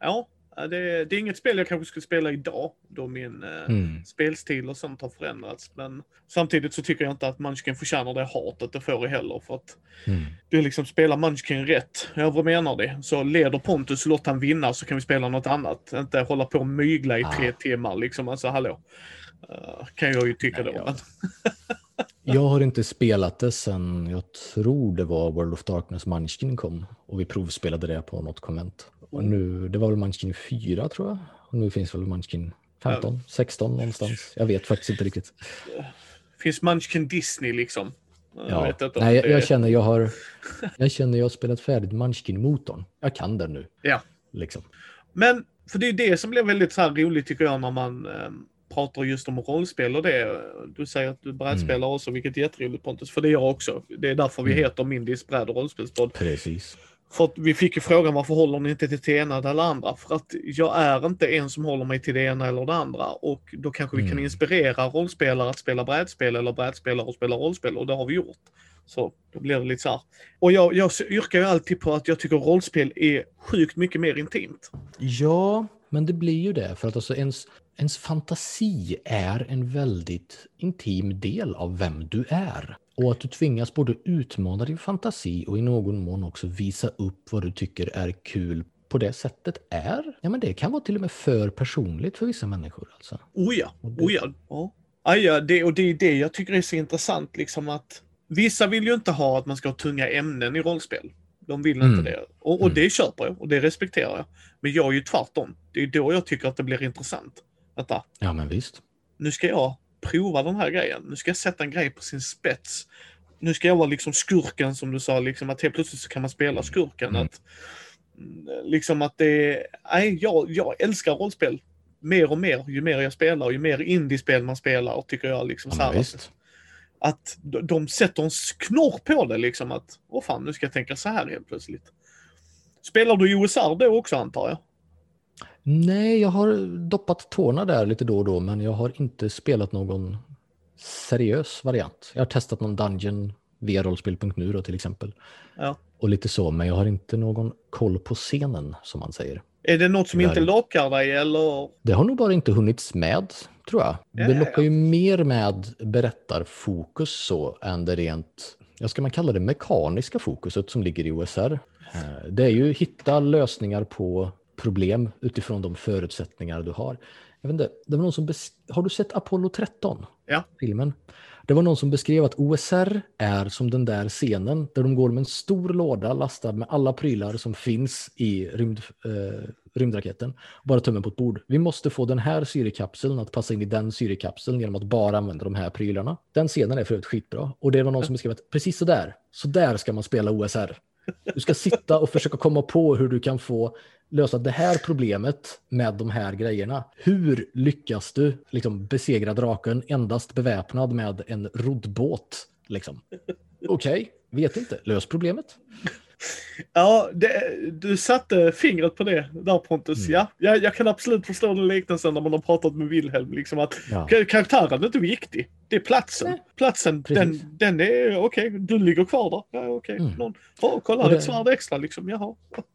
Ja, Det, det, är inget spel jag kanske skulle spela idag, då min eh, mm. spelstil och sånt har förändrats. Men samtidigt så tycker jag inte att Munchkin förtjänar det hatet det får heller. För att mm. det är liksom, spela Munchkin rätt, ja vad menar det? Så leder Pontus, låt han vinna så kan vi spela något annat. Inte hålla på och mygla i tre ah. timmar liksom. Alltså hallå. Uh, kan jag ju tycka Nej, då. Jag... jag har inte spelat det sen, jag tror det var World of Darkness Munchkin kom. Och vi provspelade det på något konvent. Och nu, det var väl Munchkin 4 tror jag. Och nu finns väl Munchkin 15, ja. 16 någonstans. Jag vet faktiskt inte riktigt. Finns Munchkin Disney liksom? Jag ja. Nej, jag, jag, känner jag har, jag känner jag har spelat färdigt Munchkin-motorn. Jag kan den nu. Ja. Liksom. Men, för det är det som blir väldigt så här roligt tycker jag när man eh, pratar just om rollspel och det. Du säger att du brädspelar mm. också, vilket är jätteroligt Pontus, för det är jag också. Det är därför vi mm. heter Mindys bräd och rollspelspodd. Precis. För att vi fick ju frågan varför håller ni inte till det ena eller andra? För att jag är inte en som håller mig till det ena eller det andra. Och då kanske vi kan mm. inspirera rollspelare att spela brädspel eller brädspelare att spela rollspel och det har vi gjort. Så då blir det lite så här. Och jag, jag yrkar ju alltid på att jag tycker rollspel är sjukt mycket mer intimt. Ja, men det blir ju det. För att alltså ens, ens fantasi är en väldigt intim del av vem du är. Och att du tvingas både utmana din fantasi och i någon mån också visa upp vad du tycker är kul på det sättet är, ja men det kan vara till och med för personligt för vissa människor alltså. Oh ja, oh ja. ja. Ah, ja det, och det är det jag tycker är så intressant liksom att vissa vill ju inte ha att man ska ha tunga ämnen i rollspel. De vill mm. inte det. Och, och mm. det köper jag och det respekterar jag. Men jag är ju tvärtom. Det är då jag tycker att det blir intressant. Vänta. Ja men visst. Nu ska jag prova den här grejen. Nu ska jag sätta en grej på sin spets. Nu ska jag vara liksom skurken som du sa, liksom att helt plötsligt så kan man spela skurken. Mm. Att, mm, liksom att det nej, jag, jag älskar rollspel mer och mer ju mer jag spelar och ju mer indiespel man spelar tycker jag liksom ja, att, att de sätter en knorr på det liksom att, åh fan, nu ska jag tänka så här helt plötsligt. Spelar du i OSR då också antar jag? Nej, jag har doppat tårna där lite då och då, men jag har inte spelat någon seriös variant. Jag har testat någon Dungeon via rollspel.nu då till exempel. Ja. Och lite så, men jag har inte någon koll på scenen som man säger. Är det något som inte lockar dig eller? Det har nog bara inte hunnits med, tror jag. Ja, det lockar ja. ju mer med berättarfokus så än det rent, jag ska man kalla det mekaniska fokuset som ligger i OSR. Eh, det är ju hitta lösningar på problem utifrån de förutsättningar du har. Jag vet inte, det var någon som har du sett Apollo 13? Ja. Filmen? Det var någon som beskrev att OSR är som den där scenen där de går med en stor låda lastad med alla prylar som finns i rymd, eh, rymdraketen. Bara tömmer på ett bord. Vi måste få den här syrekapseln att passa in i den syrekapseln genom att bara använda de här prylarna. Den scenen är för övrigt skitbra. Och det var någon som beskrev att precis så där, så där ska man spela OSR. Du ska sitta och försöka komma på hur du kan få lösa det här problemet med de här grejerna. Hur lyckas du liksom besegra draken endast beväpnad med en roddbåt? Liksom? Okej, okay, vet inte. Lös problemet. Ja, det, du satte fingret på det där Pontus. Mm. Ja, jag, jag, kan absolut förstå den liknelsen när man har pratat med Wilhelm. Liksom att ja. Karaktären är inte viktig. Det är platsen. Nej. Platsen, den, den är okej. Okay, du ligger kvar där. Ja, okej. Okay. Mm. oh, kolla, det, ett svärd extra liksom. Jaha.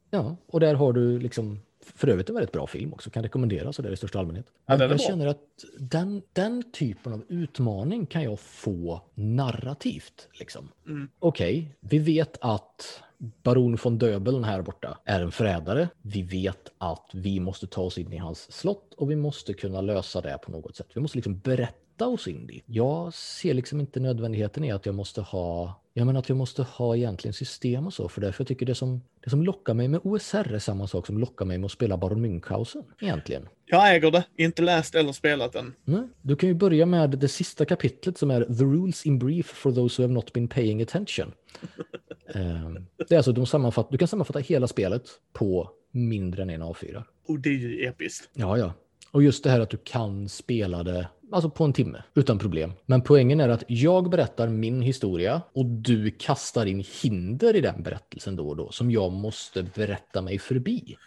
Ja, och där har du liksom för övrigt en väldigt bra film också, kan rekommenderas så där i största allmänhet. Ja, jag bra. känner att den, den typen av utmaning kan jag få narrativt. Liksom. Mm. Okej, okay, vi vet att baron von Döbeln här borta är en förrädare. Vi vet att vi måste ta oss in i hans slott och vi måste kunna lösa det på något sätt. Vi måste liksom berätta oss in dit. Jag ser liksom inte nödvändigheten i att jag måste ha jag menar att jag måste ha egentligen system och så för det. För jag tycker det som, det som lockar mig med OSR är samma sak som lockar mig med att spela Baron Münchhausen egentligen. Jag äger det, inte läst eller spelat än. Nej, du kan ju börja med det sista kapitlet som är The Rules in Brief for those who have not been paying attention. (laughs) Ehm, det är alltså, de sammanfatt, du kan sammanfatta hela spelet på mindre än en A4. Och det är ju episkt. Ja, ja. Och just det här att du kan spela det alltså på en timme utan problem. Men poängen är att jag berättar min historia och du kastar in hinder i den berättelsen då och då som jag måste berätta mig förbi.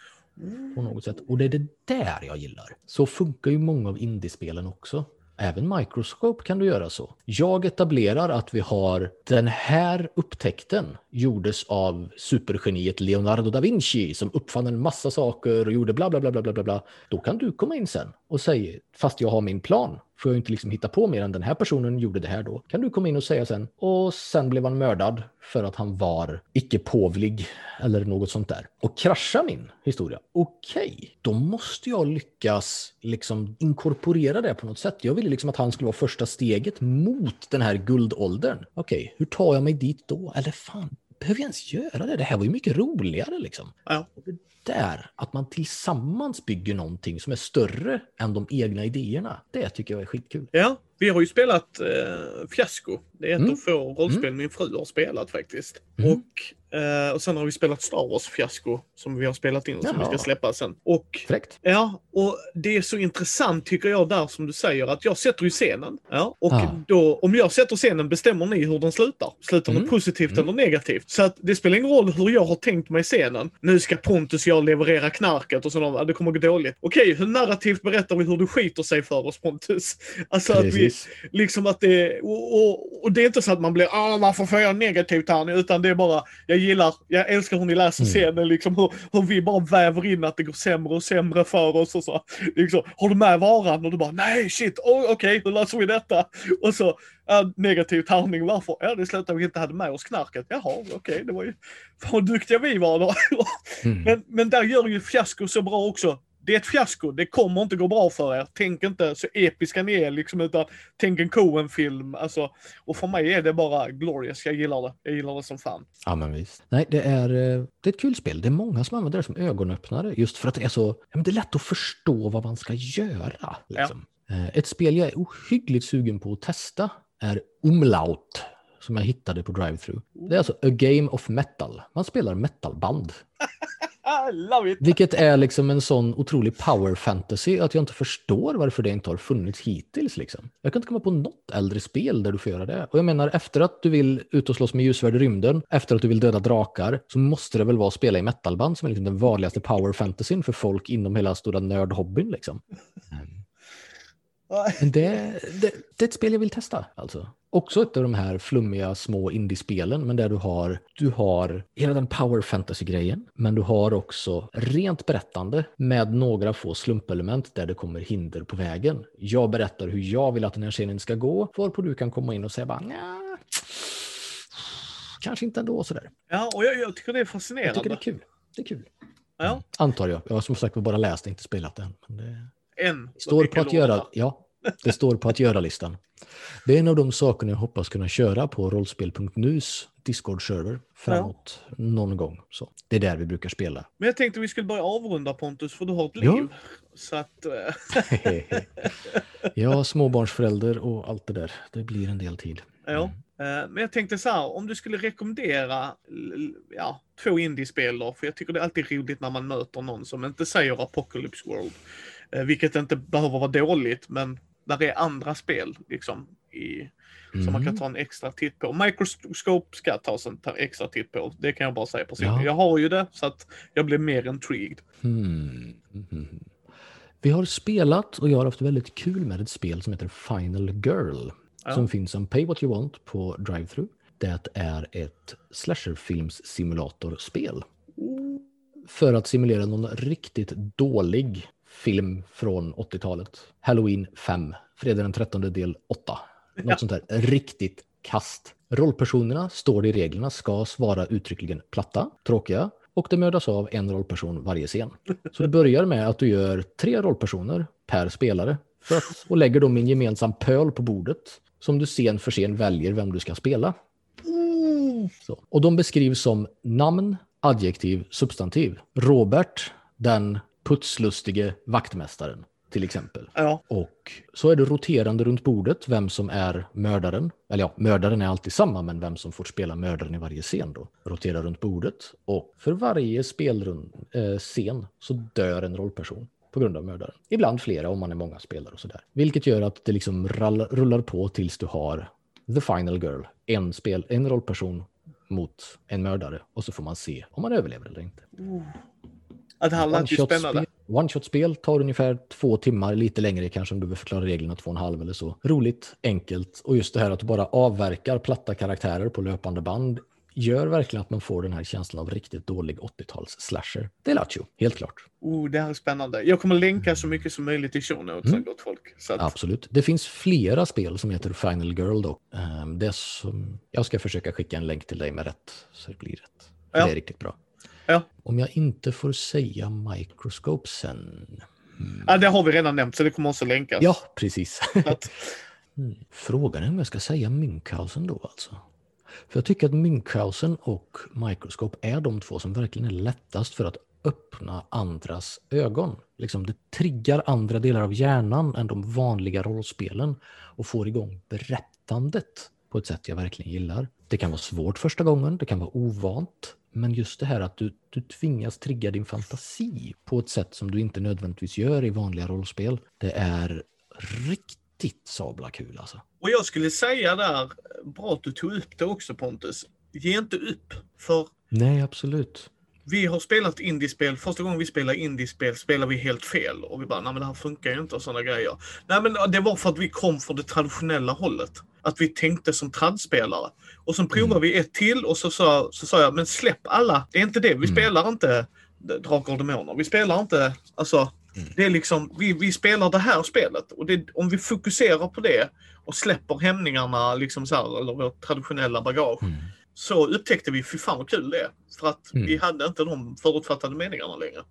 På något sätt. Och det är det där jag gillar. Så funkar ju många av indiespelen också. Även Microscope kan du göra så. Jag etablerar att vi har den här upptäckten gjordes av supergeniet Leonardo da Vinci som uppfann en massa saker och gjorde bla bla bla bla bla bla. Då kan du komma in sen och säga, fast jag har min plan, får jag inte liksom hitta på mer än den här personen gjorde det här då. Kan du komma in och säga sen. Och sen blev han mördad för att han var icke påvlig eller något sånt där. Och krascha min historia. Okej, okay, då måste jag lyckas liksom inkorporera det på något sätt. Jag ville liksom att han skulle vara första steget mot den här guldåldern. Okej, okay, hur tar jag mig dit då? Eller fan, behöver jag ens göra det? Det här var ju mycket roligare liksom. Ja. Det där, att man tillsammans bygger någonting som är större än de egna idéerna. Det tycker jag är skitkul. Ja, vi har ju spelat eh, Fiasko. Det är ett mm. av få rollspel mm. min fru har spelat faktiskt. Mm. Och Uh, och sen har vi spelat Star Wars-fiasko som vi har spelat in och som Jaha. vi ska släppa sen. Och, Fräckt. Ja, och det är så intressant tycker jag där som du säger att jag sätter ju scenen. Ja, och ah. då, om jag sätter scenen bestämmer ni hur den slutar. Slutar mm. den positivt mm. eller negativt? Så att det spelar ingen roll hur jag har tänkt mig scenen. Nu ska Pontus och jag leverera knarket och sådär, det kommer gå dåligt. Okej, hur narrativt berättar vi hur du skiter sig för oss Pontus? (laughs) Alltså Precis. att vi, liksom att det, och, och, och, det är inte så att man blir, ah varför får jag negativt här nu? Utan det är bara, jag gillar, jag älskar hur ni läser mm. scenen, liksom hur, hur, vi bara väver in att det går sämre och sämre för oss och så. Liksom, har du med varan? Och du bara, nej shit, oh, okej, okay, hur löser vi detta? Och så, äh, negativ tärning, varför? Ja, det slutade vi inte hade med oss knarket. Jaha, okej, okay, det var ju, vad duktiga vi var då. (laughs) mm. men, men där gör ju fiasko så bra också det är ett fiasko, det kommer inte gå bra för er. Tänk inte så episka ni är liksom, utan tänk en Coen-film. Alltså, och för mig är det bara glorious, jag gillar det. Jag gillar det som fan. Ja men visst. Nej, det är, eh, det är ett kul spel. Det är många som använder det som ögonöppnare, just för att det är så, ja, men det är lätt att förstå vad man ska göra. Liksom. Ja. Eh, ett spel jag är ohyggligt sugen på att testa är Umlaut som jag hittade på drive-thru. Det är alltså A Game of Metal. Man spelar metalband. (laughs) Vilket är liksom en sån otrolig power fantasy att jag inte förstår varför det inte har funnits hittills. Liksom. Jag kan inte komma på något äldre spel där du får göra det. Och jag menar, efter att du vill ut och slåss med ljusvärd i rymden, efter att du vill döda drakar, så måste det väl vara att spela i metalband som är liksom den vanligaste power fantasyn för folk inom hela stora nördhobbyn. Liksom. Men det, det, det är ett spel jag vill testa alltså. Också ett av de här flummiga små indiespelen, men där du har, du har hela den power fantasy-grejen, men du har också rent berättande med några få slumpelement där det kommer hinder på vägen. Jag berättar hur jag vill att den här scenen ska gå, varpå du kan komma in och säga bara Nja, kanske inte ändå sådär. Ja, och jag, jag, tycker det är fascinerande. Jag tycker det är kul. Det är kul. Ja. Antar jag. Jag har som sagt bara läst, inte spelat det än. Men det... En. Står på att göra, ja, det står på att göra-listan. Det är en av de sakerna jag hoppas kunna köra på rollspel.nus Discord-server framåt ja. någon gång. Så det är där vi brukar spela. Men jag tänkte vi skulle börja avrunda Pontus, för du har ett liv. Ja. Så att... Eh, (laughs) ja, småbarnsförälder och allt det där. Det blir en del tid. Ja. Mm. Men jag tänkte så här, om du skulle rekommendera ja, två indiespel då, för jag tycker det är alltid roligt när man möter någon som inte säger Apocalypse World. Eh, vilket inte behöver vara dåligt, men där är andra spel liksom i, mm. som man kan mm. ta en extra titt på. Microscope ska tas en extra titt på. Det kan jag bara säga personligen. Ja. Jag har ju det så att jag blir mer intrigued. Mm. Mm. Vi har spelat och jag har haft väldigt kul med ett spel som heter Final Girl. Ja. Som finns som Pay What You Want på Drive-Thru. Det är ett slasherfilms-simulatorspel. För att simulera någon riktigt dålig film från 80-talet. Halloween 5, fredag den 13 del 8. Något ja. sånt där riktigt kast. Rollpersonerna, står det i reglerna, ska svara uttryckligen platta, tråkiga och det mördas av en rollperson varje scen. Så det (laughs) börjar med att du gör tre rollpersoner per spelare och lägger dem i en gemensam pöl på bordet som du scen för scen väljer vem du ska spela. Så. Och de beskrivs som namn, adjektiv, substantiv. Robert, den putslustige vaktmästaren till exempel. Ja. Och så är det roterande runt bordet vem som är mördaren. Eller ja, mördaren är alltid samma, men vem som får spela mördaren i varje scen då. Roterar runt bordet. Och för varje spelrund, eh, scen så dör en rollperson på grund av mördaren. Ibland flera om man är många spelare och sådär. Vilket gör att det liksom rullar på tills du har the final girl. En, spel, en rollperson mot en mördare och så får man se om man överlever eller inte. Oh. Att här lät ju spännande. One-shot-spel tar ungefär två timmar, lite längre kanske om du vill förklara reglerna två och en halv eller så. Roligt, enkelt och just det här att du bara avverkar platta karaktärer på löpande band gör verkligen att man får den här känslan av riktigt dålig 80-tals slasher. Det är Lattjo, helt klart. Oh, det här är spännande. Jag kommer länka så mycket som möjligt i show notes, mm. gott folk. Att... Absolut. Det finns flera spel som heter Final Girl då. Um, det som... Jag ska försöka skicka en länk till dig med rätt, så det blir rätt. Ja. Det är riktigt bra. Ja. Om jag inte får säga Microscope sen. Mm. Ja, det har vi redan nämnt, så det kommer också länkas. Ja, precis. (laughs) mm. Frågan är om jag ska säga Münchhausen då alltså. För jag tycker att Münchhausen och Microscope är de två som verkligen är lättast för att öppna andras ögon. Liksom det triggar andra delar av hjärnan än de vanliga rollspelen och får igång berättandet på ett sätt jag verkligen gillar. Det kan vara svårt första gången, det kan vara ovant, men just det här att du, du tvingas trigga din fantasi på ett sätt som du inte nödvändigtvis gör i vanliga rollspel. Det är riktigt sabla kul alltså. Och jag skulle säga där, bra att du tog upp det också Pontus. Ge inte upp, för... Nej, absolut. Vi har spelat indiespel, första gången vi spelade indiespel spelade vi helt fel. Och vi bara, nej men det här funkar ju inte och sådana grejer. Nej men det var för att vi kom från det traditionella hållet. Att vi tänkte som tradspelare. Och sen provade mm. vi ett till och så sa, så sa jag, men släpp alla. Det är inte det, vi mm. spelar inte Drakar och Demoner. Vi spelar inte, alltså Mm. Det är liksom, vi, vi spelar det här spelet och det, om vi fokuserar på det och släpper hämningarna, liksom så här, eller vårt traditionella bagage, mm. så upptäckte vi, fy fan vad kul det är. För att mm. vi hade inte de förutfattade meningarna längre.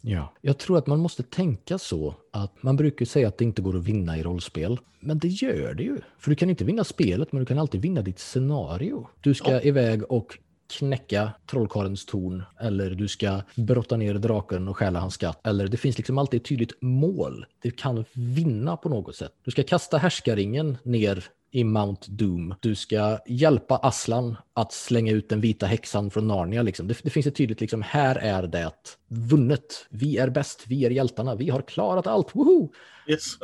Ja, jag tror att man måste tänka så att man brukar säga att det inte går att vinna i rollspel. Men det gör det ju. För du kan inte vinna spelet, men du kan alltid vinna ditt scenario. Du ska ja. iväg och knäcka trollkarlens torn eller du ska brotta ner draken och stjäla hans skatt. Eller det finns liksom alltid ett tydligt mål. Du kan vinna på något sätt. Du ska kasta härskaringen ner i Mount Doom. Du ska hjälpa Aslan att slänga ut den vita häxan från Narnia. Liksom. Det, det, finns ett tydligt, liksom, här är det vunnet. Vi är bäst, vi är hjältarna, vi har klarat allt, woho! Yes.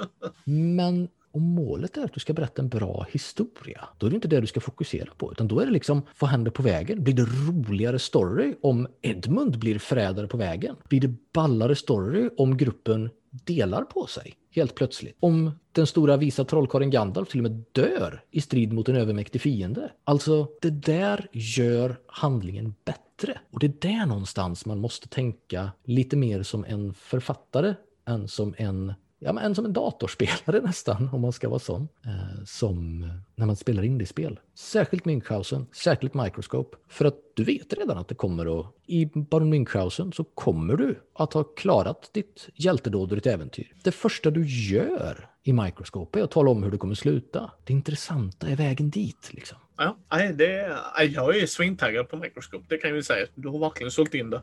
Men om målet är att du ska berätta en bra historia, då är det inte det du ska fokusera på, utan då är det liksom vad händer på vägen? Blir det roligare story om Edmund blir förrädare på vägen? Blir det ballare story om gruppen delar på sig helt plötsligt? Om den stora visa trollkarlen Gandalf till och med dör i strid mot en övermäktig fiende? Alltså, det där gör handlingen bättre. Och det är där någonstans man måste tänka lite mer som en författare än som en ja, men som en datorspelare (laughs) nästan, om man ska vara sån, eh, som när man spelar indiespel. Särskilt Münchhausen, särskilt Microscope, för att du vet redan att det kommer att, i Baron Münchhausen så kommer du att ha klarat ditt hjältedåd och ditt äventyr. Det första du gör i Microscope är att tala om hur det kommer sluta. Det intressanta är vägen dit, liksom. Ja, det, jag är svintaggad på Microscope, det kan jag ju säga. Du har verkligen sålt in det.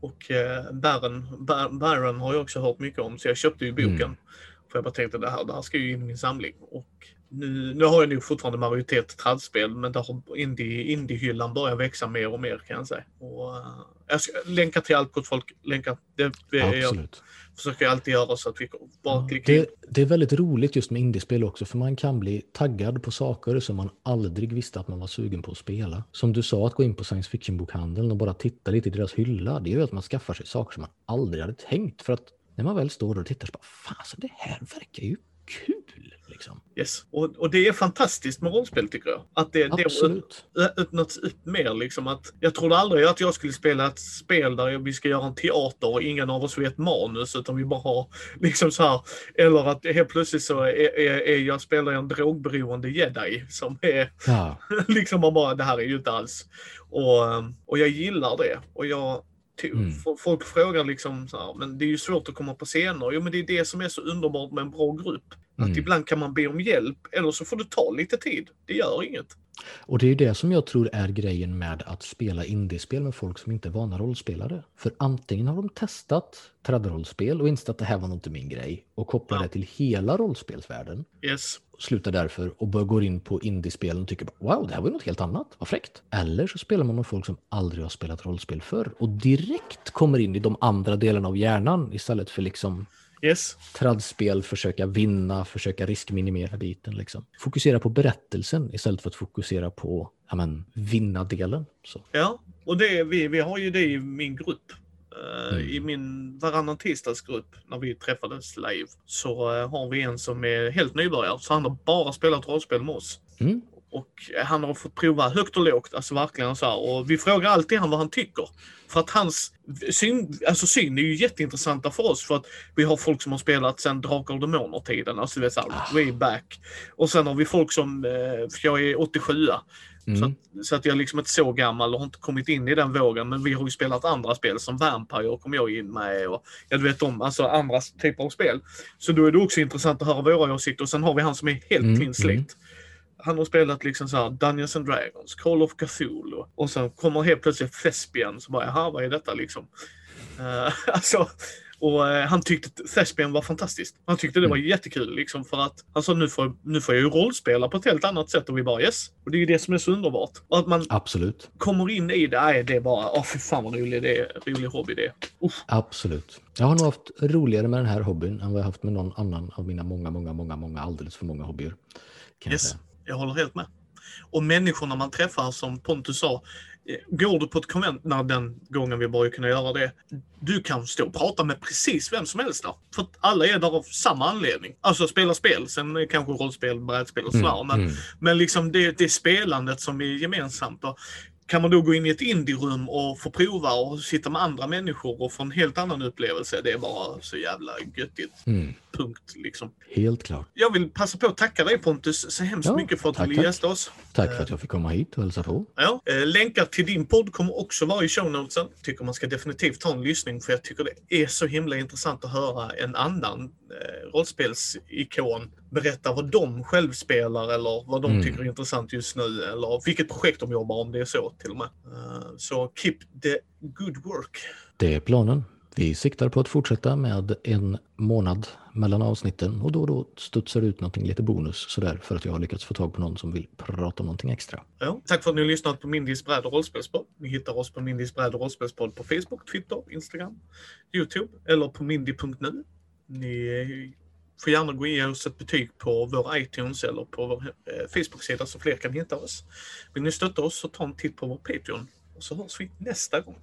Och eh, Baron, Baron har jag också hört mycket om, så jag köpte ju boken. Mm. För jag bara tänkte det här, det här ska ju in i min samling. Och nu, nu har jag nog fortfarande majoritet tradspel, men där har indie, indiehyllan börjat växa mer och mer kan jag säga. Och, uh, jag ska länka till allt gott folk. Länka. Det, Absolut. Jag försöker jag alltid göra så att vi bara klickar det, det är väldigt roligt just med indiespel också, för man kan bli taggad på saker som man aldrig visste att man var sugen på att spela. Som du sa, att gå in på science fiction-bokhandeln och bara titta lite i deras hylla, det gör att man skaffar sig saker som man aldrig hade tänkt. För att när man väl står och tittar så bara, fasen det här verkar ju kul. Liksom. Yes. Och, och det är fantastiskt med rollspel tycker jag. Att det, Absolut. det har öppnats upp mer. Liksom, att jag trodde aldrig att jag skulle spela ett spel där vi ska göra en teater och ingen av oss vet manus utan vi bara har (laughs) liksom så här. Eller att helt plötsligt så är, är, är jag spelar en drogberoende jedi som är ja. (laughs) liksom bara det här är ju inte alls. Och, och jag gillar det. Och jag Mm. Folk frågar liksom så här, men det är ju svårt att komma på scener. Jo men det är det som är så underbart med en bra grupp. Mm. Att ibland kan man be om hjälp eller så får det ta lite tid. Det gör inget. Och det är det som jag tror är grejen med att spela indiespel med folk som inte är vana rollspelare. För antingen har de testat trädrollspel och insett att det här var nog inte min grej och kopplar ja. det till hela rollspelsvärlden. Yes. Slutar därför och bör gå in på indiespelen och tycker wow, det här var ju något helt annat, vad fräckt. Eller så spelar man med folk som aldrig har spelat rollspel förr och direkt kommer in i de andra delarna av hjärnan istället för liksom Yes. Tradspel, försöka vinna, försöka riskminimera biten. Liksom. Fokusera på berättelsen istället för att fokusera på ja, vinna-delen. Ja, och det, vi, vi har ju det i min grupp. Uh, mm. I min varannan tisdagsgrupp när vi träffades live så uh, har vi en som är helt nybörjare. Så han har bara spelat rollspel med oss. Mm. Och han har fått prova högt och lågt, alltså verkligen så här. Och vi frågar alltid han vad han tycker. För att hans syn, alltså syn är ju jätteintressanta för oss för att vi har folk som har spelat sedan Drakar och Demoner-tiden, alltså det är så här, way back. Och sen har vi folk som, eh, för jag är 87 Mm. Så, att, så, att, jag liksom inte så gammal och har inte kommit in i den vågen. Men vi har ju spelat andra spel som Vampire kom jag in med och jag vet om alltså andra typer av spel. Så då är det också intressant att höra våra åsikter. Och sen har vi han som är helt mm. clean slate. Mm. Han har spelat liksom så här Dungeons and Dragons, Call of Cthulhu och sen kommer helt plötsligt Thespian så bara, jaha vad är detta liksom? Uh, (laughs) alltså, och uh, han tyckte Thespian var fantastiskt. Han tyckte det var mm. jättekul liksom för att han sa nu får, nu får jag ju rollspela på ett helt annat sätt och vi bara yes. Och det är ju det som är så underbart. Och att man Absolut. kommer in i det, nej det är bara, åh oh, fy fan vad rolig det är, rolig hobby det är. Absolut. Jag har nog haft roligare med den här hobbyn än vad jag haft med någon annan av mina många, många, många, många alldeles för många hobbyer. yes jag håller helt med. Och människorna man träffar, som Pontus sa, eh, går du på ett konvent, när den gången vi börjar kunna göra det, du kan stå och prata med precis vem som helst där. För att alla är där av samma anledning. Alltså spela spel, sen kanske rollspel, brädspel och sådär. Mm, men, mm. men liksom det, det spelandet som är gemensamt. Och kan man då gå in i ett indierum och få prova och sitta med andra människor och få en helt annan upplevelse. Det är bara så jävla göttigt. Mm. Punkt liksom. Helt klart. Jag vill passa på att tacka dig Pontus så hemskt ja, mycket för att tack, du ville gästa oss. Tack för att jag fick komma hit och hälsa på. Ja, eh, länkar till din podd kommer också vara i show notesen. Tycker man ska definitivt ta en lyssning för jag tycker det är så himla intressant att höra en annan eh, rollspelsikon berätta vad de själv spelar eller vad de mm. tycker är intressant just nu eller vilket projekt de jobbar om det är så till och med. Så keep the good work. Det är planen. Vi siktar på att fortsätta med en månad mellan avsnitten och då och då studsar det ut någonting lite bonus sådär för att jag har lyckats få tag på någon som vill prata om någonting extra. Ja, tack för att ni har lyssnat på Mindys bräd och rollspelspodd. Ni hittar oss på Mindys bräd och rollspelspodd på Facebook, Twitter, Instagram, Youtube eller på mindy.nu. Ni får gärna gå och ge oss ett betyg på vår iTunes eller på vår eh, Facebook-sida så fler kan hitta oss. Vill ni stötta oss så ta en titt på vår Patreon och så hörs vi nästa gång.